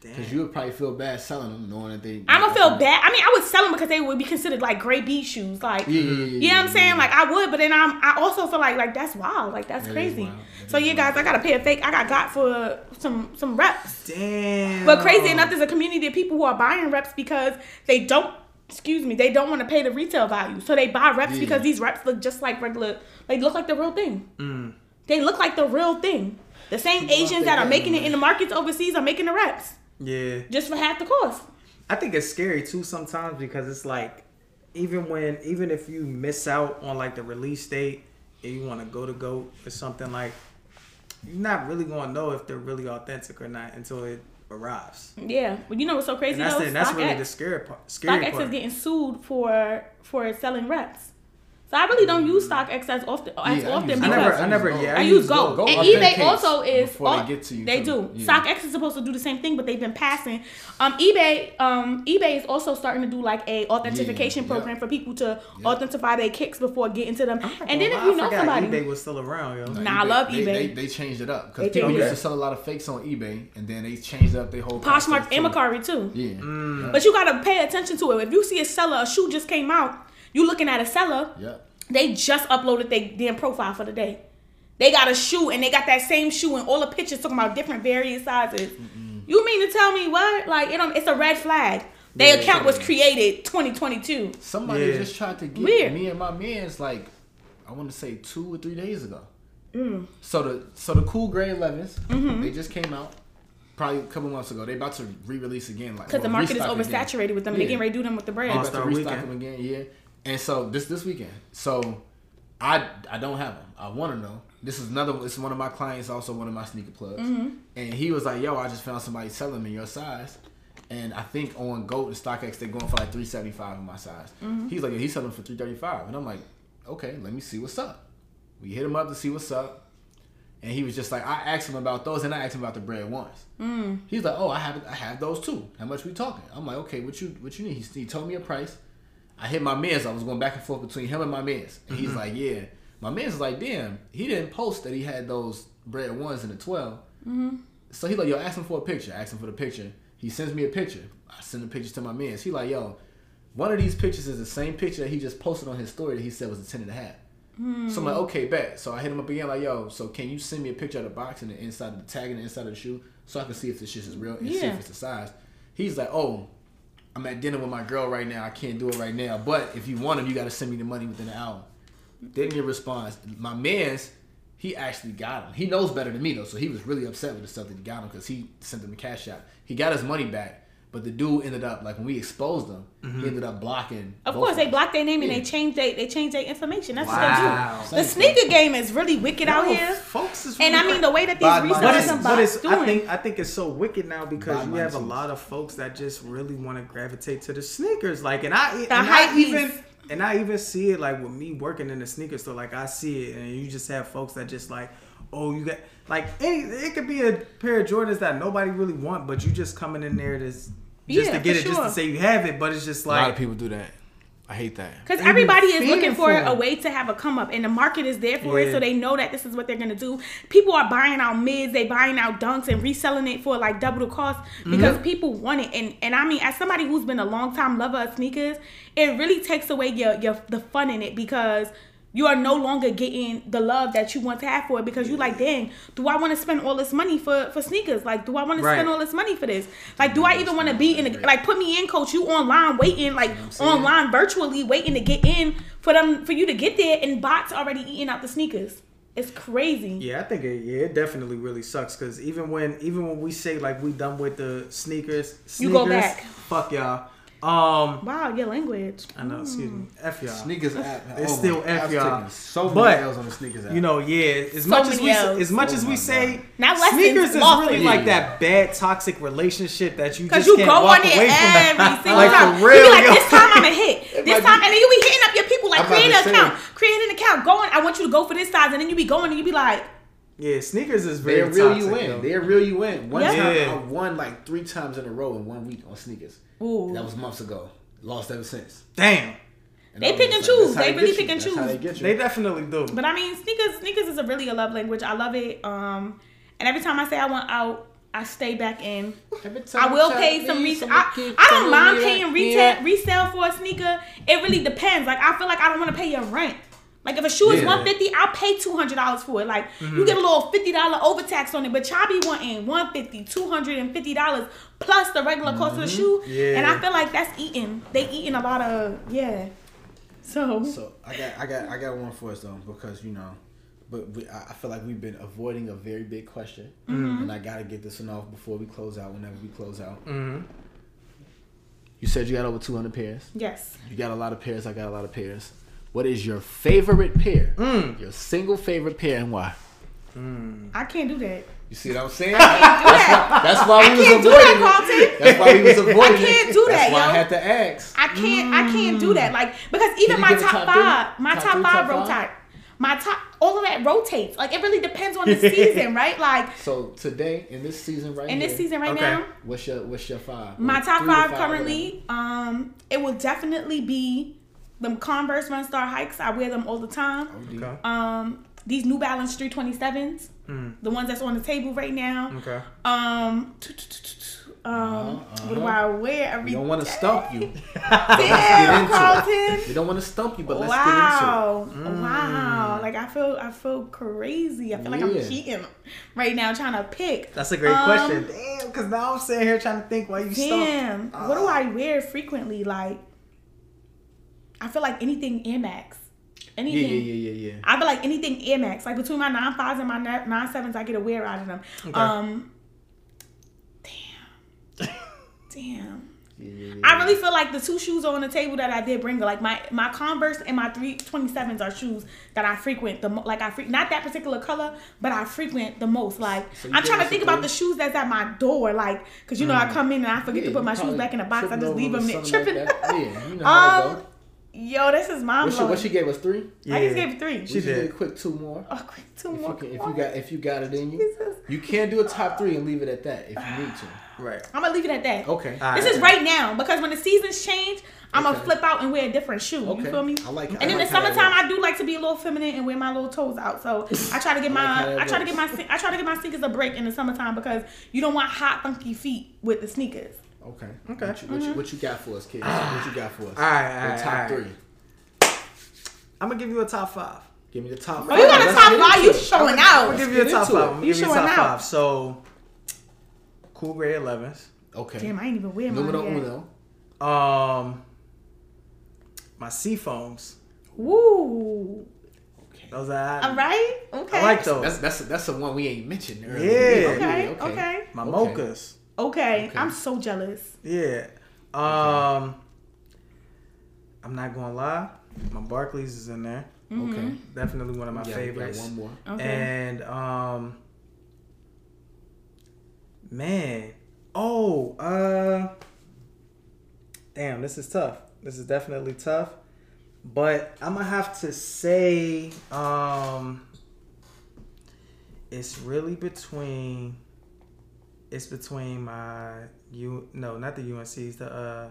Because you would probably feel bad selling them, knowing that they. I'm gonna feel bad. I mean, I would sell them because they would be considered like gray beat shoes. Like, Yeah, yeah, yeah, you know yeah, what I'm saying? yeah. Like I would, but then I'm. I also feel like like that's wild. Like that's That is crazy. So is yeah, guys, I gotta pay a fake. I got got for some some reps. Damn. But crazy enough, there's a community of people who are buying reps because they don't. Excuse me, they don't want to pay the retail value, so they buy reps Yeah. because these reps look just like regular. They look like the real thing. Mm. They look like the real thing. The same People Asians that are making it in the markets overseas are making the reps Yeah. just for half the cost. I think it's scary too sometimes because it's like even when even if you miss out on like the release date and you want to go to go or something like you're not really gonna know if they're really authentic or not until it arrives. Yeah, but you know what's so crazy And that's though? the, that's really the scary part. Scary StockX part. is getting sued for for selling reps. So I really don't use StockX as often as Yeah, I often use I because never, I never, yeah, I use Go. Go and authenticates eBay also is before they get to you, They too. do. Yeah. StockX is supposed to do the same thing, but they've been passing. Um, eBay, um, eBay is also starting to do like a authentication Yeah, program yeah. for people to authentify their kicks before getting to them. And then gonna if you lie, know I somebody, eBay was still around, yo. Nah, I love They, eBay. they, they changed it up because people used to sell a lot of fakes on eBay, and then they changed up their whole. Poshmark process and too. Mercari too. Yeah, Mm. But you gotta pay attention to it. If you see a seller, a shoe just came out, you looking at a seller. yeah. They just uploaded their damn profile for the day. They got a shoe and they got that same shoe and all the pictures talking about different various sizes. You mean to tell me what? Like it, don't- it's a red flag. Their Yeah, account was created 2022. Somebody Yeah. just tried to get Weird. me and my man's like, I want to say two or three days ago. Mm. So the so the cool gray 11s, Mm-hmm. they just came out probably a couple months ago. They about to re-release again, like Because the market is restock again. oversaturated with them. and They Yeah. getting ready to do them with the They bread. about All-Star to restock weekend. them again, yeah. And so this this weekend, so I I don't have them. I want to know. This is another. This is one of my clients, also one of my sneaker plugs, Mm-hmm. and he was like, "Yo, I just found somebody selling them in your size." And I think on GOAT and StockX they're going for like three seventy five in my size. Mm-hmm. He's like, yeah, he's selling for three thirty five, and I'm like, okay, let me see what's up. We hit him up to see what's up, and he was just like, I asked him about those, and I asked him about the bread ones. Mm. He's like, oh, I have I have those too. How much we talking? I'm like, okay, what you what you need? He, he told me a price. I hit my mans. I was going back and forth between him and my mans, and he's like, yeah, My man's like, damn, he didn't post that he had those bread ones in the 12. Mm-hmm. So he like, yo, ask him for a picture. Ask him for the picture. He sends me a picture. I send the pictures to my man's. He like, yo, one of these pictures is the same picture that he just posted on his story that he said was a 10 and a half. So I'm like, okay, bet. So I hit him up again, like, yo, so can you send me a picture of the box and the inside of the tag and the inside of the shoe so I can see if this shit is real and see if it's the size. He's like, oh, I'm at dinner with my girl right now. I can't do it right now. But if you want them, you got to send me the money within an hour. Didn't response. My man's, he actually got him. He knows better than me though, so he was really upset with the stuff that he got him because he sent him a cash out. He got his money back, but the dude ended up like when we exposed him, he mm-hmm. ended up blocking. Of course, they blocked their name and Yeah. they changed they they change their information. That's Wow. what they do. The sneaker game is really wicked out here. folks is And I mean the way that these Bad mind. But resellers it's, and but it's I doing. think I think it's so wicked now because Bad you have a lot of folks that just really want to gravitate to the sneakers. Like, and I and hype I even beast. and I even see it like with me working in the sneaker store. Like I see it, and you just have folks that just like, oh, you got like any. It could be a pair of Jordans that nobody really want, but you just coming in there to just Yeah, to get for it, just to say you have it. But it's just like A lot of people do that. I hate that. Because everybody is looking for for a 'em. way to have a come up, and the market is there for it, so they know that this is what they're gonna do. People are buying out mids, they buying out dunks, and reselling it for like double the cost because Mm-hmm. people want it. And and I mean, as somebody who's been a long time lover of sneakers, it really takes away your your the fun in it because. You are no longer getting the love that you want to have for it because you like, dang, do I want to spend all this money for for sneakers? Like, do I want to spend all this money for this? Like, do I even want to be in the like? Put me in, coach. You online waiting, like online virtually waiting to get in for them for you to get there, and bots already eating out the sneakers. It's crazy. Yeah, I think it, yeah, it definitely really sucks because even when even when we say like we done with the sneakers, sneakers You go back. Fuck y'all. Um, Wow, your language. I know. Excuse me. F y'all. Sneakers app. It's oh still my- F I've y'all. So many But, L's on the sneakers app. You know, yeah. As So much as we L's. as much Oh as we say, Not sneakers is losses. really like that bad toxic relationship that you Cause just you can't go walk on it away every from. single like time. for real, you be like, yo. this time I'm a hit. This time, be- and then you be hitting up your people like I'm create an account, create an account, going. I want you to go for this size, and then you be going, and you be like, Yeah, sneakers is very They'll reel you in. yo. They'll reel you in. One Yeah. time Yeah. I won like three times in a row in one week on sneakers. Ooh. That was months ago. Lost ever since. Damn, And They pick and like, choose. that's how They get really you. pick and That's how choose. they get you. they definitely do. But I mean, sneakers sneakers is a really a love language. I love it. Um, and every time I say I want out, I stay back in. I will pay some me, resale. I, I don't mind paying retail yeah. resale for a sneaker. It really depends. Like I feel like I don't want to pay your rent. Like if a shoe is Yeah. one fifty, I'll pay two hundred dollars for it. Like you get a little fifty dollar overtax on it, but y'all be wanting 150 250 dollars plus the regular cost of the shoe. Yeah. And I feel like that's eating. They eating a lot of yeah. So, So I got I got I got one for us though because you know, but we, I I feel like we've been avoiding a very big question, Mm-hmm. and I gotta get this one off before we close out. Whenever we close out, Mhm. you said you got over two hundred pairs. yes. You got a lot of pairs. I got a lot of pairs. What is your favorite pair? Mm. Your single favorite pair and why? I can't do that. You see what I'm saying? Can't do that. That's why we was can't do avoiding that, it. Carlton. That's why we was avoiding it. I can't do That's that, why I yo. had to ask. I can't I can't do that. Like because even my top, top five, my Top top, three, five top rotate. My top all of that rotates. Like it really depends on the season, right? Like So today in this season right in here, this season right Okay. now, what's your what's your five? my Or top five five, currently, um, it will definitely be the Converse Run Star hikes. I wear them all the time. Okay. Um, these New Balance 327s, the ones that's on the table right now. Okay. Um, um, what do I wear every We don't want to stump you. Damn. Carlton. We don't want to stump you, but let's wow. Get into it. Mm. Wow. Like I feel I feel crazy. I feel like I'm cheating right now trying to pick. That's a great Um, question. Damn, because now I'm sitting here trying to think why you Damn. stumped. What do I wear frequently? Like I feel like anything Air Max. Anything. Yeah, yeah, yeah, yeah. I feel like anything Air Max. Like between my nine fives and my ni- nine sevens, I get a wear out of them. Um Damn. Damn. yeah. I really feel like the two shoes on the table that I did bring, like my my Converse and my three twenty sevens, are shoes that I frequent the mo- like I freak not that particular color, but I frequent the most. Like So I'm trying to think about the shoes that's at my door, like because you know I come in and I forget Yeah, to put my shoes back in the box. I just leave them there tripping. like. Yeah, you know um. Yo, this is mind What she, blowing. what she gave us three. I just gave three. She She did. did. quick two more. Oh, quick, two If you, more. can, if you got if you got it in you, Jesus. you can do a top three and leave it at that if you need to. Right. I'm gonna leave it at that. Okay. All This right. is right now because when the seasons change, I'm gonna Okay. flip out and wear a different shoe. Okay. You feel me? I like- I And in like the summertime. I do like to be a little feminine and wear my little toes out. So I try to get I my like I try to get my I try to get my sneakers a break in the summertime because you don't want hot funky feet with the sneakers. Okay. Okay. What you, what, you, what you got for us, kids? what you got for us? All right, all Your top all right. three. I'm gonna give you a top five. Give me the top. Oh, you got a Let's top five? You it. showing I'm out? gonna give you a top five. I'm You give you a showing top out. five. So, cool gray 11s. Okay. Damn, I ain't even wear mine Numero yet. uno. Um, my sea foams. Woo. Okay. Those are All right. Okay. I like those. That's that's that's the one we ain't mentioned earlier. Yeah. Okay. okay. Okay. my Okay. mochas. Okay. Okay. I'm so jealous. Yeah. Um, I'm not gonna lie. My Barkleys is in there. Okay. Definitely one of my Yeah, we got favorites. one more. Okay. And um, man, oh, uh, damn, this is tough. This is definitely tough. But I'm gonna have to say, um, it's really between. It's between my you no not the UNC's the uh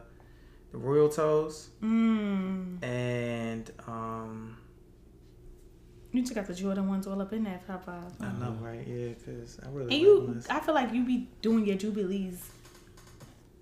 the Royal Toes Mm. and um You just got the Jordan ones all up in that top five. I know right yeah because I really And like you, ones. I feel like you be doing your jubilees.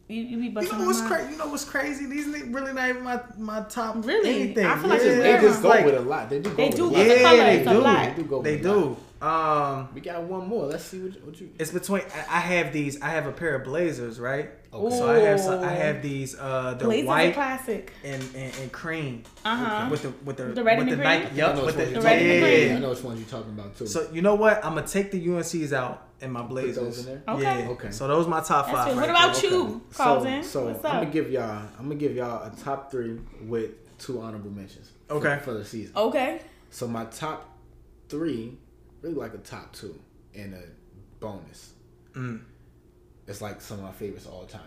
You, you be You know what's crazy? You know what's crazy? These ni- really not even my my top Really? anything. I feel like yeah. it's They just go like- with a lot. They do go They with do a lot. with the Yeah, they it's a do. lot. They do go They with a lot. do. Um, We got one more. Let's see what, you- what you. it's between. I I have these. I have a pair of blazers, right? Okay. So I have. Some, I have these. Uh, the Blazers a white classic. and, and and cream Uh huh. with the with the The red with and the the Nike. green? Yep, with the, The you're red and the talking green. Yeah, I know which ones you're talking about too. So you know what? I'm gonna take the UNC's out in my blazers. those in there? Okay. Yeah. Okay. So those my top That's five. it. What about there. you, Carlton? So, so What's I'm gonna give y'all. I'm gonna give y'all a top three with two honorable mentions. for- Okay. For, the season. Okay. So my top three, really like a top two and a bonus. Mm. It's like some of my favorites all the time.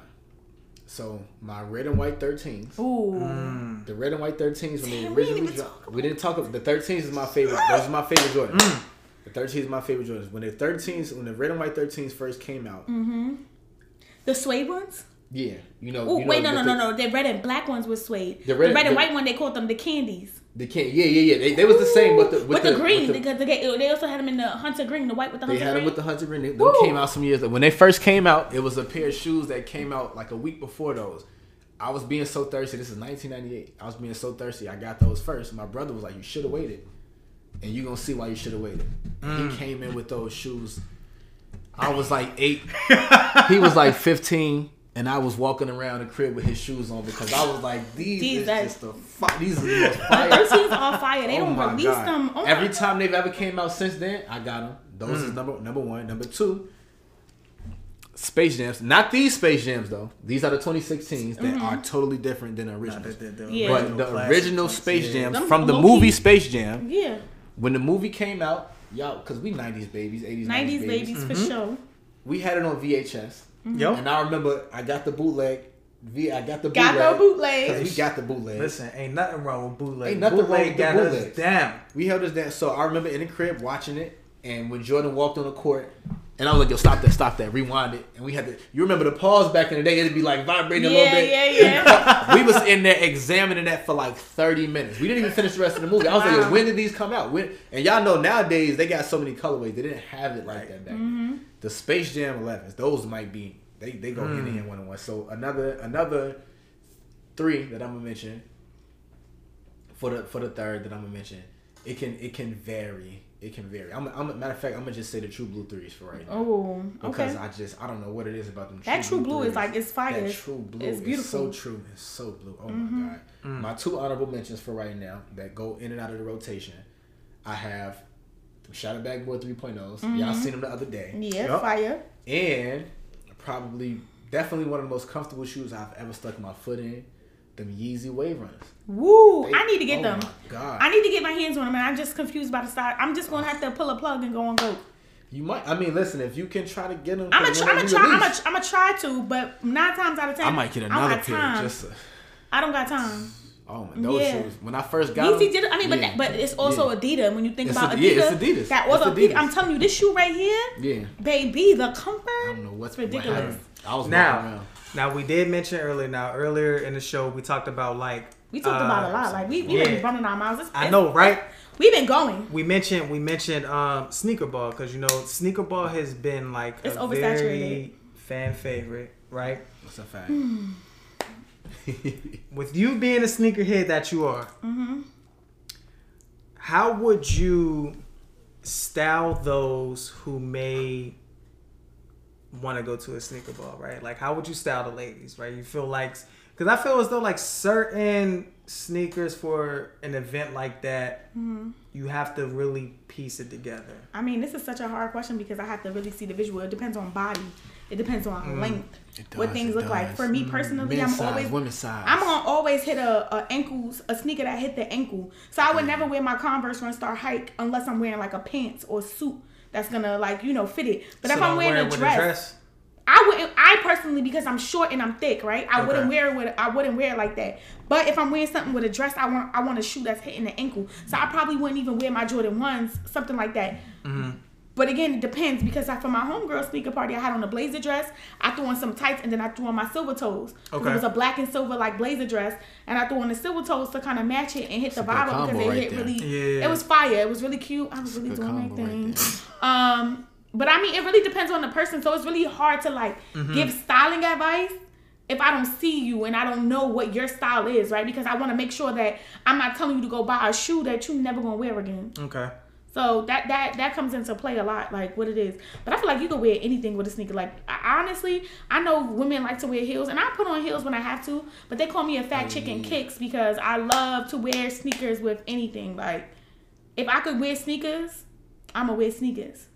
So my red and white 13s. Ooh. Mm. The red and white 13s when they Damn, we didn't originally dropped. We didn't talk about the 13s is my favorite. Those are my favorite Jordans. Mm. The 13s is my favorite Jordans. When the 13s, when the red and white 13s first came out, Mm. The suede ones? yeah, you know. Oh, you know, wait, no, no, with no, no. The red and black ones was suede. The The red- red, and the- white one, they called them the candies. The can yeah, yeah, yeah. They, they was the same with the with, With, the, green, with the- because they, they also had them in the hunter green, the white with the They hunter had green. them with the hunter green. They, them came out some years ago. When they first came out, it was a pair of shoes that came out like a week before those. I was being so thirsty. This is 1998. I was being so thirsty. I got those first. My brother was like, "You should have waited," and you gonna see why you should have waited. And He mm. came in with those shoes. I was like eight. he was like 15. And I was walking around the crib with his shoes on because I was like, these, These is are- just the fi- these are the most the fire 13s are fire. They Oh don't release God. them. Oh Every my- time they've ever came out since then, I got them. Those Mm. is number number one. Number two, Space Jams. Not these Space Jams though. These are the 2016s that Mm-hmm. are totally different than the Nah, originals. the- the- the Yeah. But the classics. original Space Yeah. Jams Them from the low-key- movie Space Jam, Yeah. when the movie came out, y'all, because we 90s babies, 80s, 90s babies, babies, for sure. we had it on VHS. Mm-hmm. Yo, And I remember I got the bootleg. V, I got the Got bootleg. no bootleg. Because we got the bootleg. listen, ain't nothing wrong with bootleg. Ain't nothing wrong bootleg with the got us bootlegs. down. We held this down. So I remember in the crib watching it, and when Jordan walked on the court, and I was like, "Yo, stop that, stop that, rewind it." And we had to. You remember the pause back in the day? It'd be like vibrating a little bit. yeah, yeah. Yeah. We was in there examining that for like thirty minutes. We didn't even finish the rest of the movie. I was like, Wow. Yo, "When did these come out?" When? And y'all know nowadays they got so many colorways. They didn't have it like that back Mm-hmm. then. The Space Jam 11s, those might be. They they go hand in hand one on one. So another another three that I'm gonna mention for the for the third that I'm gonna mention, it can it can vary. It can vary. I'm, I'm matter of fact, I'm gonna just say the True Blue threes for right now Oh, because okay. I just I don't know what it is about them. That True Blue is like- it's fire. That True Blue It's is beautiful. Mm-hmm. so true. It's so blue. Oh my god. My two honorable mentions for right now that go in and out of the rotation. I have Shadow Bag Boy 3.0s. Y'all seen them the other day. Mm-hmm. Yeah, Yup. fire. And probably definitely one of the most comfortable shoes I've ever stuck my foot in. Them Yeezy Wave Runners. Woo! They- I need to get oh them. my God. I need to get my hands on them, and I'm just confused by the style. I'm just gonna have to pull a plug and go on go. You might. I mean, listen. If you can try to get them, I'm gonna, try, I'm gonna try. I'm gonna, Release, I'm gonna try to, but nine times out of ten, I might get another pair. time. Just. To, I don't got time. Oh man, those Yeah. shoes. When I first got Yeezy them, did. I mean, but yeah. that, but it's also Yeah. Adidas. When you think It's about Ad- Adidas, yeah, it's Adidas. that It's orthopedic. Adidas. I'm telling you, this shoe right here, Yeah. baby, the comfort. I don't know what's It's ridiculous. What. I was walking Now, around. Now we did mention earlier. Now earlier in the show, we talked about like We talked uh, about a lot. Like we we yeah. been running our mouths. It's- I know, right? We've been going. We mentioned we mentioned um sneaker ball because you know sneaker ball has been like It's a very fan favorite, right? That's a fact. With you being a sneakerhead that you are, Mm-hmm. how would you style those who may want to go to a sneaker ball, right? Like, how would you style the ladies, right? You feel like, because I feel as though like certain sneakers for an event like that, Mm-hmm. you have to really piece it together. I mean, this is such a hard question because I have to really see the visual. It depends on body. It depends on length. It what things it look like. For me personally, Men's I'm size, always women's size. I'm gonna always hit a, a ankles a sneaker that hit the ankle. So I would never wear my Converse Run Star Hike unless I'm wearing like a pants or suit that's gonna like you know fit it. But if I'm wearing wear a it with dress, I wouldn't. I personally, because I'm short and I'm thick, right? I Okay. wouldn't wear it with. I wouldn't wear it like that. But if I'm wearing something with a dress, I want. I want a shoe that's hitting the ankle. So I probably wouldn't even wear my Jordan ones, something like that. Mm-hmm. But again, it depends because I, for my homegirl sneaker party, I had on a blazer dress. I threw on some tights and then I threw on my silver toes. Okay. It was a black and silver like blazer dress, and I threw on the silver toes to kind of match it and hit the a good vibe because combo it right hit there. really. Yeah. It was fire. It was really cute. I was really doing my combo right thing. there. Um, but I mean, it really depends on the person. So it's really hard to like Mm-hmm. give styling advice if I don't see you and I don't know what your style is, right? Because I want to make sure that I'm not telling you to go buy a shoe that you never gonna wear again. Okay. So that that that comes into play a lot, like what it is. But I feel like you can wear anything with a sneaker. Like I, honestly, I know women like to wear heels, and I put on heels when I have to. But they call me a fat chick in mm. kicks because I love to wear sneakers with anything. Like if I could wear sneakers, I'ma wear sneakers.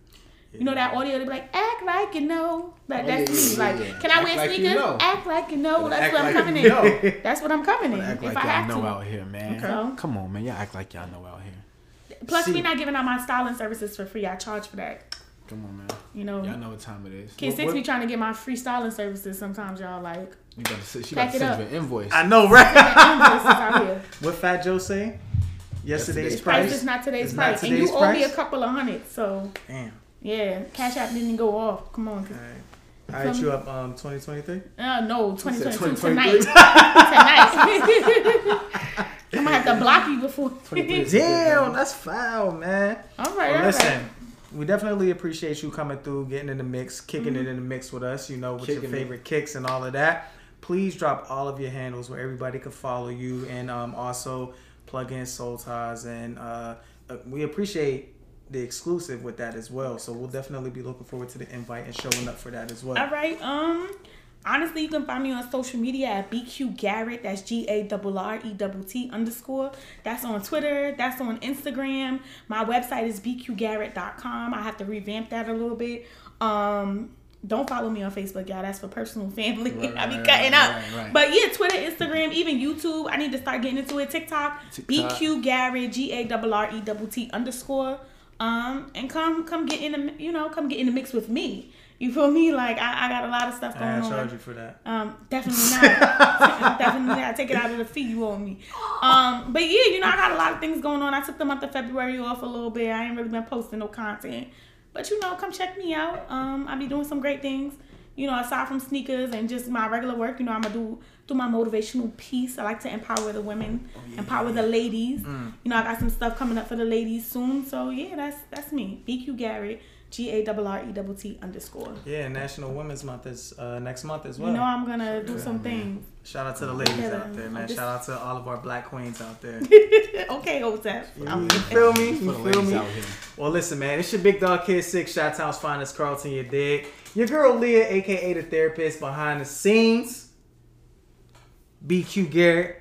You know that audio? They be like, act like you know. Like Oh, that's yeah, me. yeah, like, yeah. can I Act wear like you sneakers? know. Act like you know. That's act what I'm coming in. know. That's what I'm coming in. Act if like I have y'all know to. out here, man. Okay. Come on, man. Y'all act like y'all know out here. Plus, See- we're not giving out my styling services for free. I charge for that. Come on, man. You know. Y'all know what time it is. Kid What- Six what- be trying to get my free styling services. Sometimes y'all like You about to, she Pack about to it send up. you an invoice. I know, right? invoices out here. what Fat Joe say? Yesterday's Yesterday's price. Price is not today's It's price, not and you today's owe me a couple of hundred. So Damn. yeah, Cash App didn't go off. Come on. All right. I hit you up um 2023. Uh, no, 2022 2023. tonight. tonight. I'm gonna have to block you before. Damn, that's foul, man. all right, Well, all right. listen, we definitely appreciate you coming through, getting in the mix, kicking Mm-hmm. it in the mix with us. You know, with your Kicking it. favorite kicks and all of that. Please drop all of your handles where everybody can follow you, and um, also plug in Sole Ties. And uh, uh, we appreciate the exclusive with that as well. So we'll definitely be looking forward to the invite and showing up for that as well. All right. Um. Honestly, you can find me on social media at BQ Garrett. That's G A R R E T T underscore. That's on Twitter. That's on Instagram. My website is bqgarrett.com. I have to revamp that a little bit. Um. Don't follow me on Facebook, y'all. That's for personal family. Right, I be right, cutting right, up. But yeah, Twitter, Instagram, even YouTube. I need to start getting into it. TikTok, TikTok. BQ Garrett, G A R R E T T underscore. Um, and come come get in the you know come get in the mix with me. You feel me? Like I, I got a lot of stuff going on. I charge you for that. Um, definitely not. definitely not. Take it out of the fee you owe me. Um, but yeah, you know, I got a lot of things going on. I took the month of February off a little bit. I ain't really been posting no content. But you know, come check me out. Um, I be doing some great things. You know, aside from sneakers and just my regular work, you know, I'm gonna do do my motivational piece. I like to empower the women, empower the ladies. You know, I got some stuff coming up for the ladies soon. So yeah, that's that's me. BQ Garrett, G A R R E T T underscore. Yeah, National Women's Month is uh, next month as well. You know, I'm gonna do some things. Shout out to the ladies Yeah, out there, man. Just- Shout out to all of our black queens out there. okay, Hotep. You feel me? You feel me? Well, listen, man. It's your big dog kid six, Shot Town's finest, Carlton. You dig? Your girl Leah, aka the therapist behind the scenes. BQ Garrett,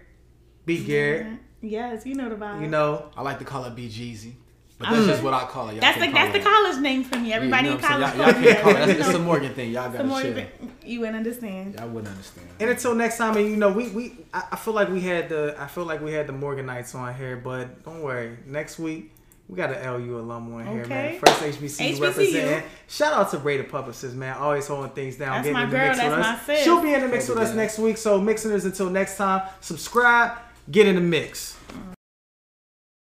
B Garrett. Yes, you know the vibe. You know, I like to call it B Jeezy. But that's just um, what I call it. Y'all that's the can't that's the college name for me. Yeah, Everybody you know in college saying? Y'all, y'all can't call it. That's, it's You a Morgan thing. Y'all gotta more chill. you wouldn't understand. Y'all wouldn't understand. and until next time, and you know, we we I, I feel like we had the I feel like we had the Morganites on here, but don't worry, next week. We got an LU alum on here, man. First HBCU, HBCU. representing. Shout out to Raider Publicist, man. Always holding things down, That's getting my in the girl, mix with that's us. my sis. She'll be in the mix with us next week. So, mixers, until next time, subscribe, get in the mix.